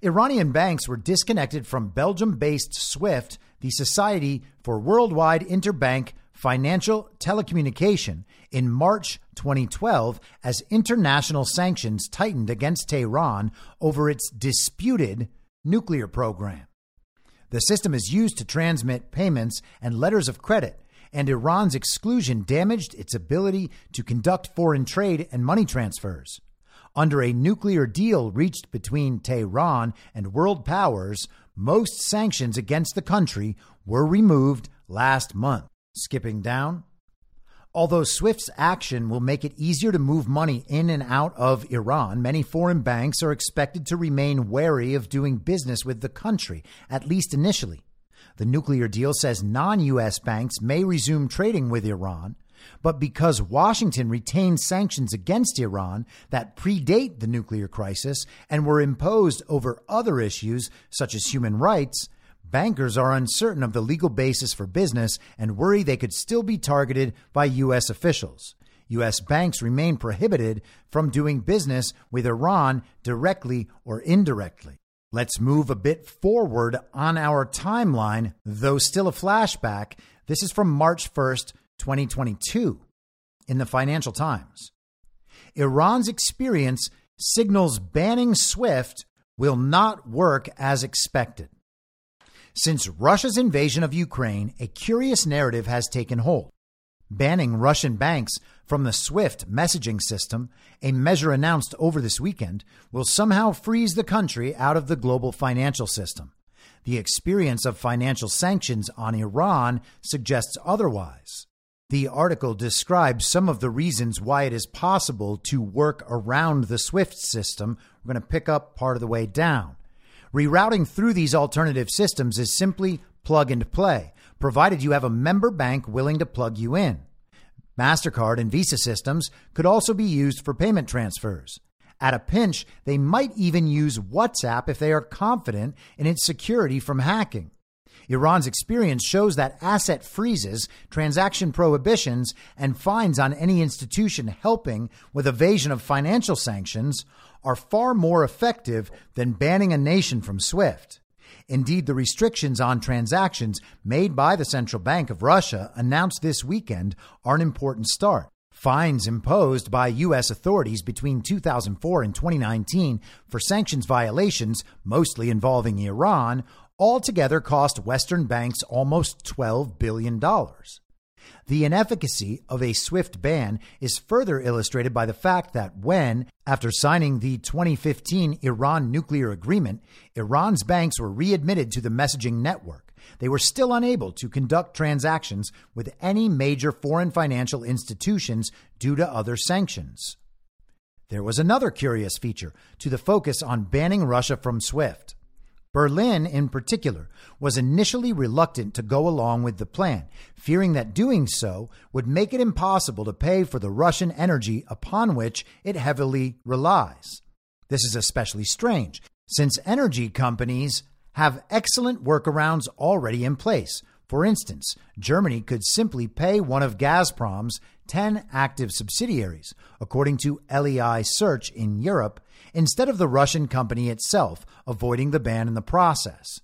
Iranian banks were disconnected from Belgium based SWIFT, the Society for Worldwide Interbank Financial Telecommunication, in March 2012 as international sanctions tightened against Tehran over its disputed nuclear program. The system is used to transmit payments and letters of credit, and Iran's exclusion damaged its ability to conduct foreign trade and money transfers. Under a nuclear deal reached between Tehran and world powers, most sanctions against the country were removed last month. Skipping down, Although SWIFT's action will make it easier to move money in and out of Iran, many foreign banks are expected to remain wary of doing business with the country, at least initially. The nuclear deal says non U.S. banks may resume trading with Iran, but because Washington retained sanctions against Iran that predate the nuclear crisis and were imposed over other issues such as human rights, bankers are uncertain of the legal basis for business and worry they could still be targeted by U.S. officials. U.S. banks remain prohibited from doing business with Iran directly or indirectly. Let's move a bit forward on our timeline, though still a flashback. This is from March 1st, 2022, in the Financial Times. Iran's experience signals banning SWIFT will not work as expected. Since Russia's invasion of Ukraine, a curious narrative has taken hold. Banning Russian banks from the SWIFT messaging system, a measure announced over this weekend, will somehow freeze the country out of the global financial system. The experience of financial sanctions on Iran suggests otherwise. The article describes some of the reasons why it is possible to work around the SWIFT system. We're going to pick up part of the way down. Rerouting through these alternative systems is simply plug and play, provided you have a member bank willing to plug you in. MasterCard and Visa systems could also be used for payment transfers. At a pinch, they might even use WhatsApp if they are confident in its security from hacking. Iran's experience shows that asset freezes, transaction prohibitions, and fines on any institution helping with evasion of financial sanctions are far more effective than banning a nation from SWIFT. Indeed, the restrictions on transactions made by the Central Bank of Russia announced this weekend are an important start. Fines imposed by U.S. authorities between 2004 and 2019 for sanctions violations, mostly involving Iran, altogether cost Western banks almost $12 billion. The inefficacy of a SWIFT ban is further illustrated by the fact that when, after signing the 2015 Iran nuclear agreement, Iran's banks were readmitted to the messaging network, they were still unable to conduct transactions with any major foreign financial institutions due to other sanctions. There was another curious feature to the focus on banning Russia from SWIFT. Berlin, in particular, was initially reluctant to go along with the plan, fearing that doing so would make it impossible to pay for the Russian energy upon which it heavily relies. This is especially strange, since energy companies have excellent workarounds already in place. For instance, Germany could simply pay one of Gazprom's 10 active subsidiaries, according to LEI Search in Europe, instead of the Russian company itself, avoiding the ban in the process.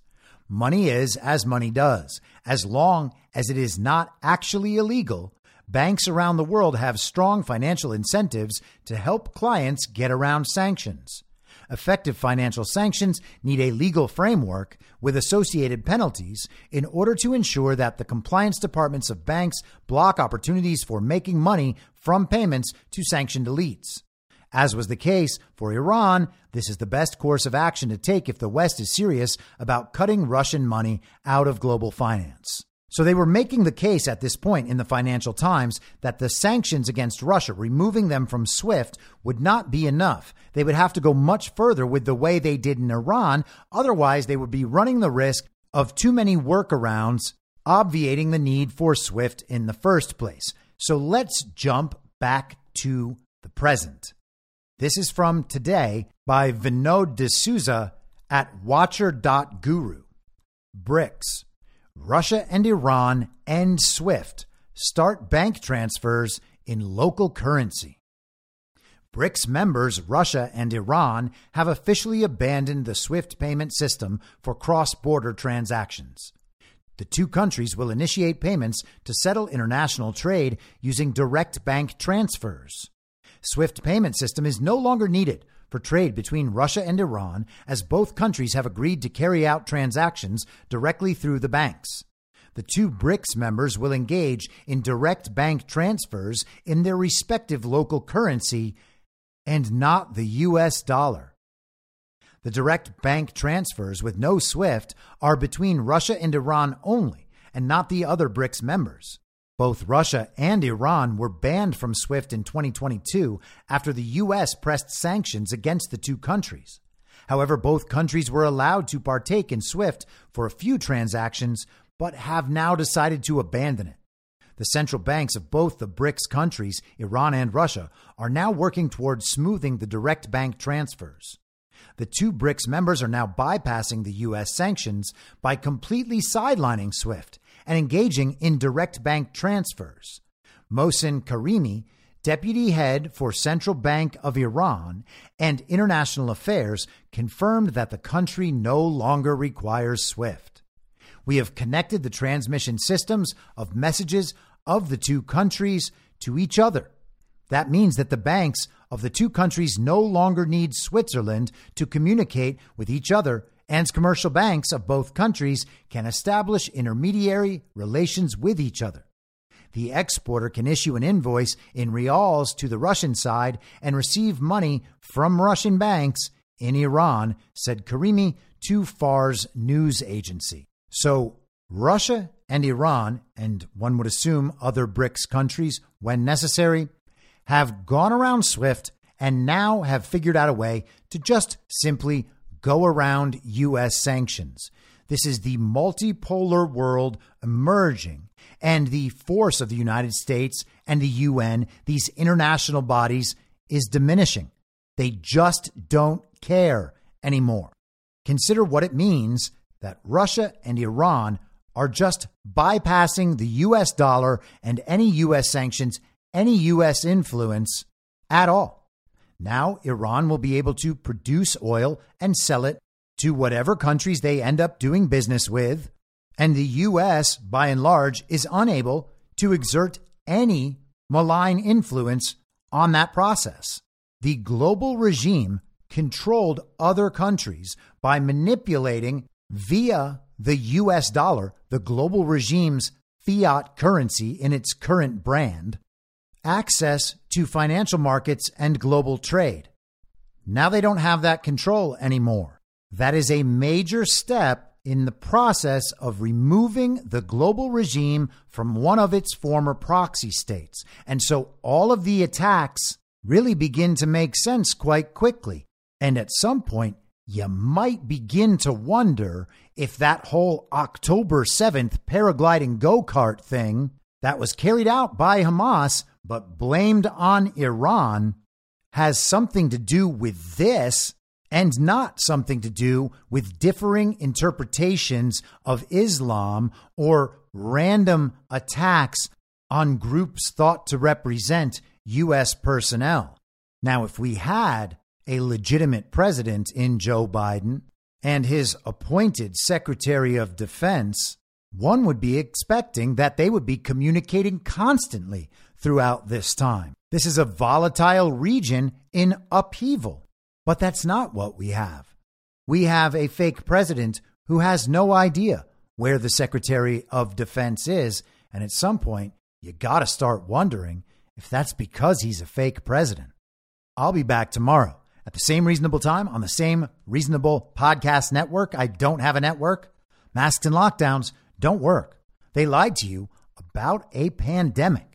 Money is as money does. As long as it is not actually illegal, banks around the world have strong financial incentives to help clients get around sanctions. Effective financial sanctions need a legal framework with associated penalties in order to ensure that the compliance departments of banks block opportunities for making money from payments to sanctioned elites. As was the case for Iran, this is the best course of action to take if the West is serious about cutting Russian money out of global finance. So they were making the case at this point in the Financial Times that the sanctions against Russia, removing them from SWIFT, would not be enough. They would have to go much further with the way they did in Iran. Otherwise, they would be running the risk of too many workarounds, obviating the need for SWIFT in the first place. So let's jump back to the present. This is from today by Vinod D'Souza at watcher.guru. BRICS. Russia and Iran end SWIFT. Start bank transfers in local currency. BRICS members Russia and Iran have officially abandoned the SWIFT payment system for cross border transactions. The two countries will initiate payments to settle international trade using direct bank transfers. SWIFT payment system is no longer needed for trade between Russia and Iran, as both countries have agreed to carry out transactions directly through the banks. The two BRICS members will engage in direct bank transfers in their respective local currency and not the US dollar. The direct bank transfers with no SWIFT are between Russia and Iran only, and not the other BRICS members. Both Russia and Iran were banned from SWIFT in 2022 after the U.S. pressed sanctions against the two countries. However, both countries were allowed to partake in SWIFT for a few transactions, but have now decided to abandon it. The central banks of both the BRICS countries, Iran and Russia, are now working towards smoothing the direct bank transfers. The two BRICS members are now bypassing the U.S. sanctions by completely sidelining SWIFT and engaging in direct bank transfers. Mohsin Karimi, deputy head for Central Bank of Iran and International Affairs, confirmed that the country no longer requires SWIFT. We have connected the transmission systems of messages of the two countries to each other. That means that the banks of the two countries no longer need Switzerland to communicate with each other, and commercial banks of both countries can establish intermediary relations with each other. The exporter can issue an invoice in rials to the Russian side and receive money from Russian banks in Iran, said Karimi to Fars news agency. So, Russia and Iran, and one would assume other BRICS countries, when necessary, have gone around SWIFT and now have figured out a way to just simply go around U.S. sanctions. This is the multipolar world emerging, and the force of the United States and the UN, these international bodies, is diminishing. They just don't care anymore. Consider what it means that Russia and Iran are just bypassing the US dollar and any US sanctions any U.S. influence at all. Now, Iran will be able to produce oil and sell it to whatever countries they end up doing business with. And the U.S., by and large, is unable to exert any malign influence on that process. The global regime controlled other countries by manipulating via the US dollar, the global regime's fiat currency in its current brand, access to financial markets and global trade. Now they don't have that control anymore. That is a major step in the process of removing the global regime from one of its former proxy states. And so all of the attacks really begin to make sense quite quickly. And at some point, you might begin to wonder if that whole October 7th paragliding go kart thing that was carried out by Hamas but blamed on Iran has something to do with this and not something to do with differing interpretations of Islam or random attacks on groups thought to represent U.S. personnel. Now, if we had a legitimate president in Joe Biden and his appointed Secretary of Defense, one would be expecting that they would be communicating constantly throughout this time. This is a volatile region in upheaval, but that's not what we have. We have a fake president who has no idea where the Secretary of Defense is, and at some point, you got to start wondering if that's because he's a fake president. I'll be back tomorrow at the same reasonable time on the same reasonable podcast network. I don't have a network. Masks and lockdowns don't work. They lied to you about a pandemic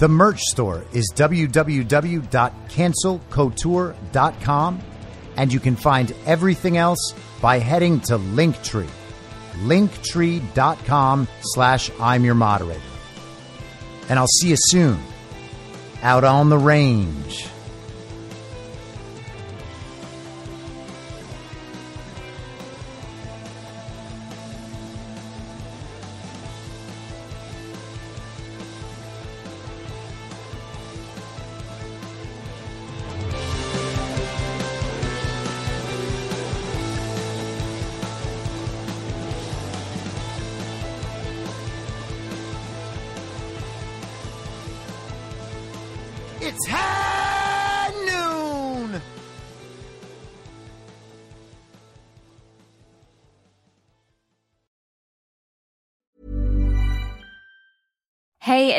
The merch store is www.cancelcouture.com, and you can find everything else by heading to Linktree, linktree.com slash I'm your moderator. And I'll see you soon out on the range.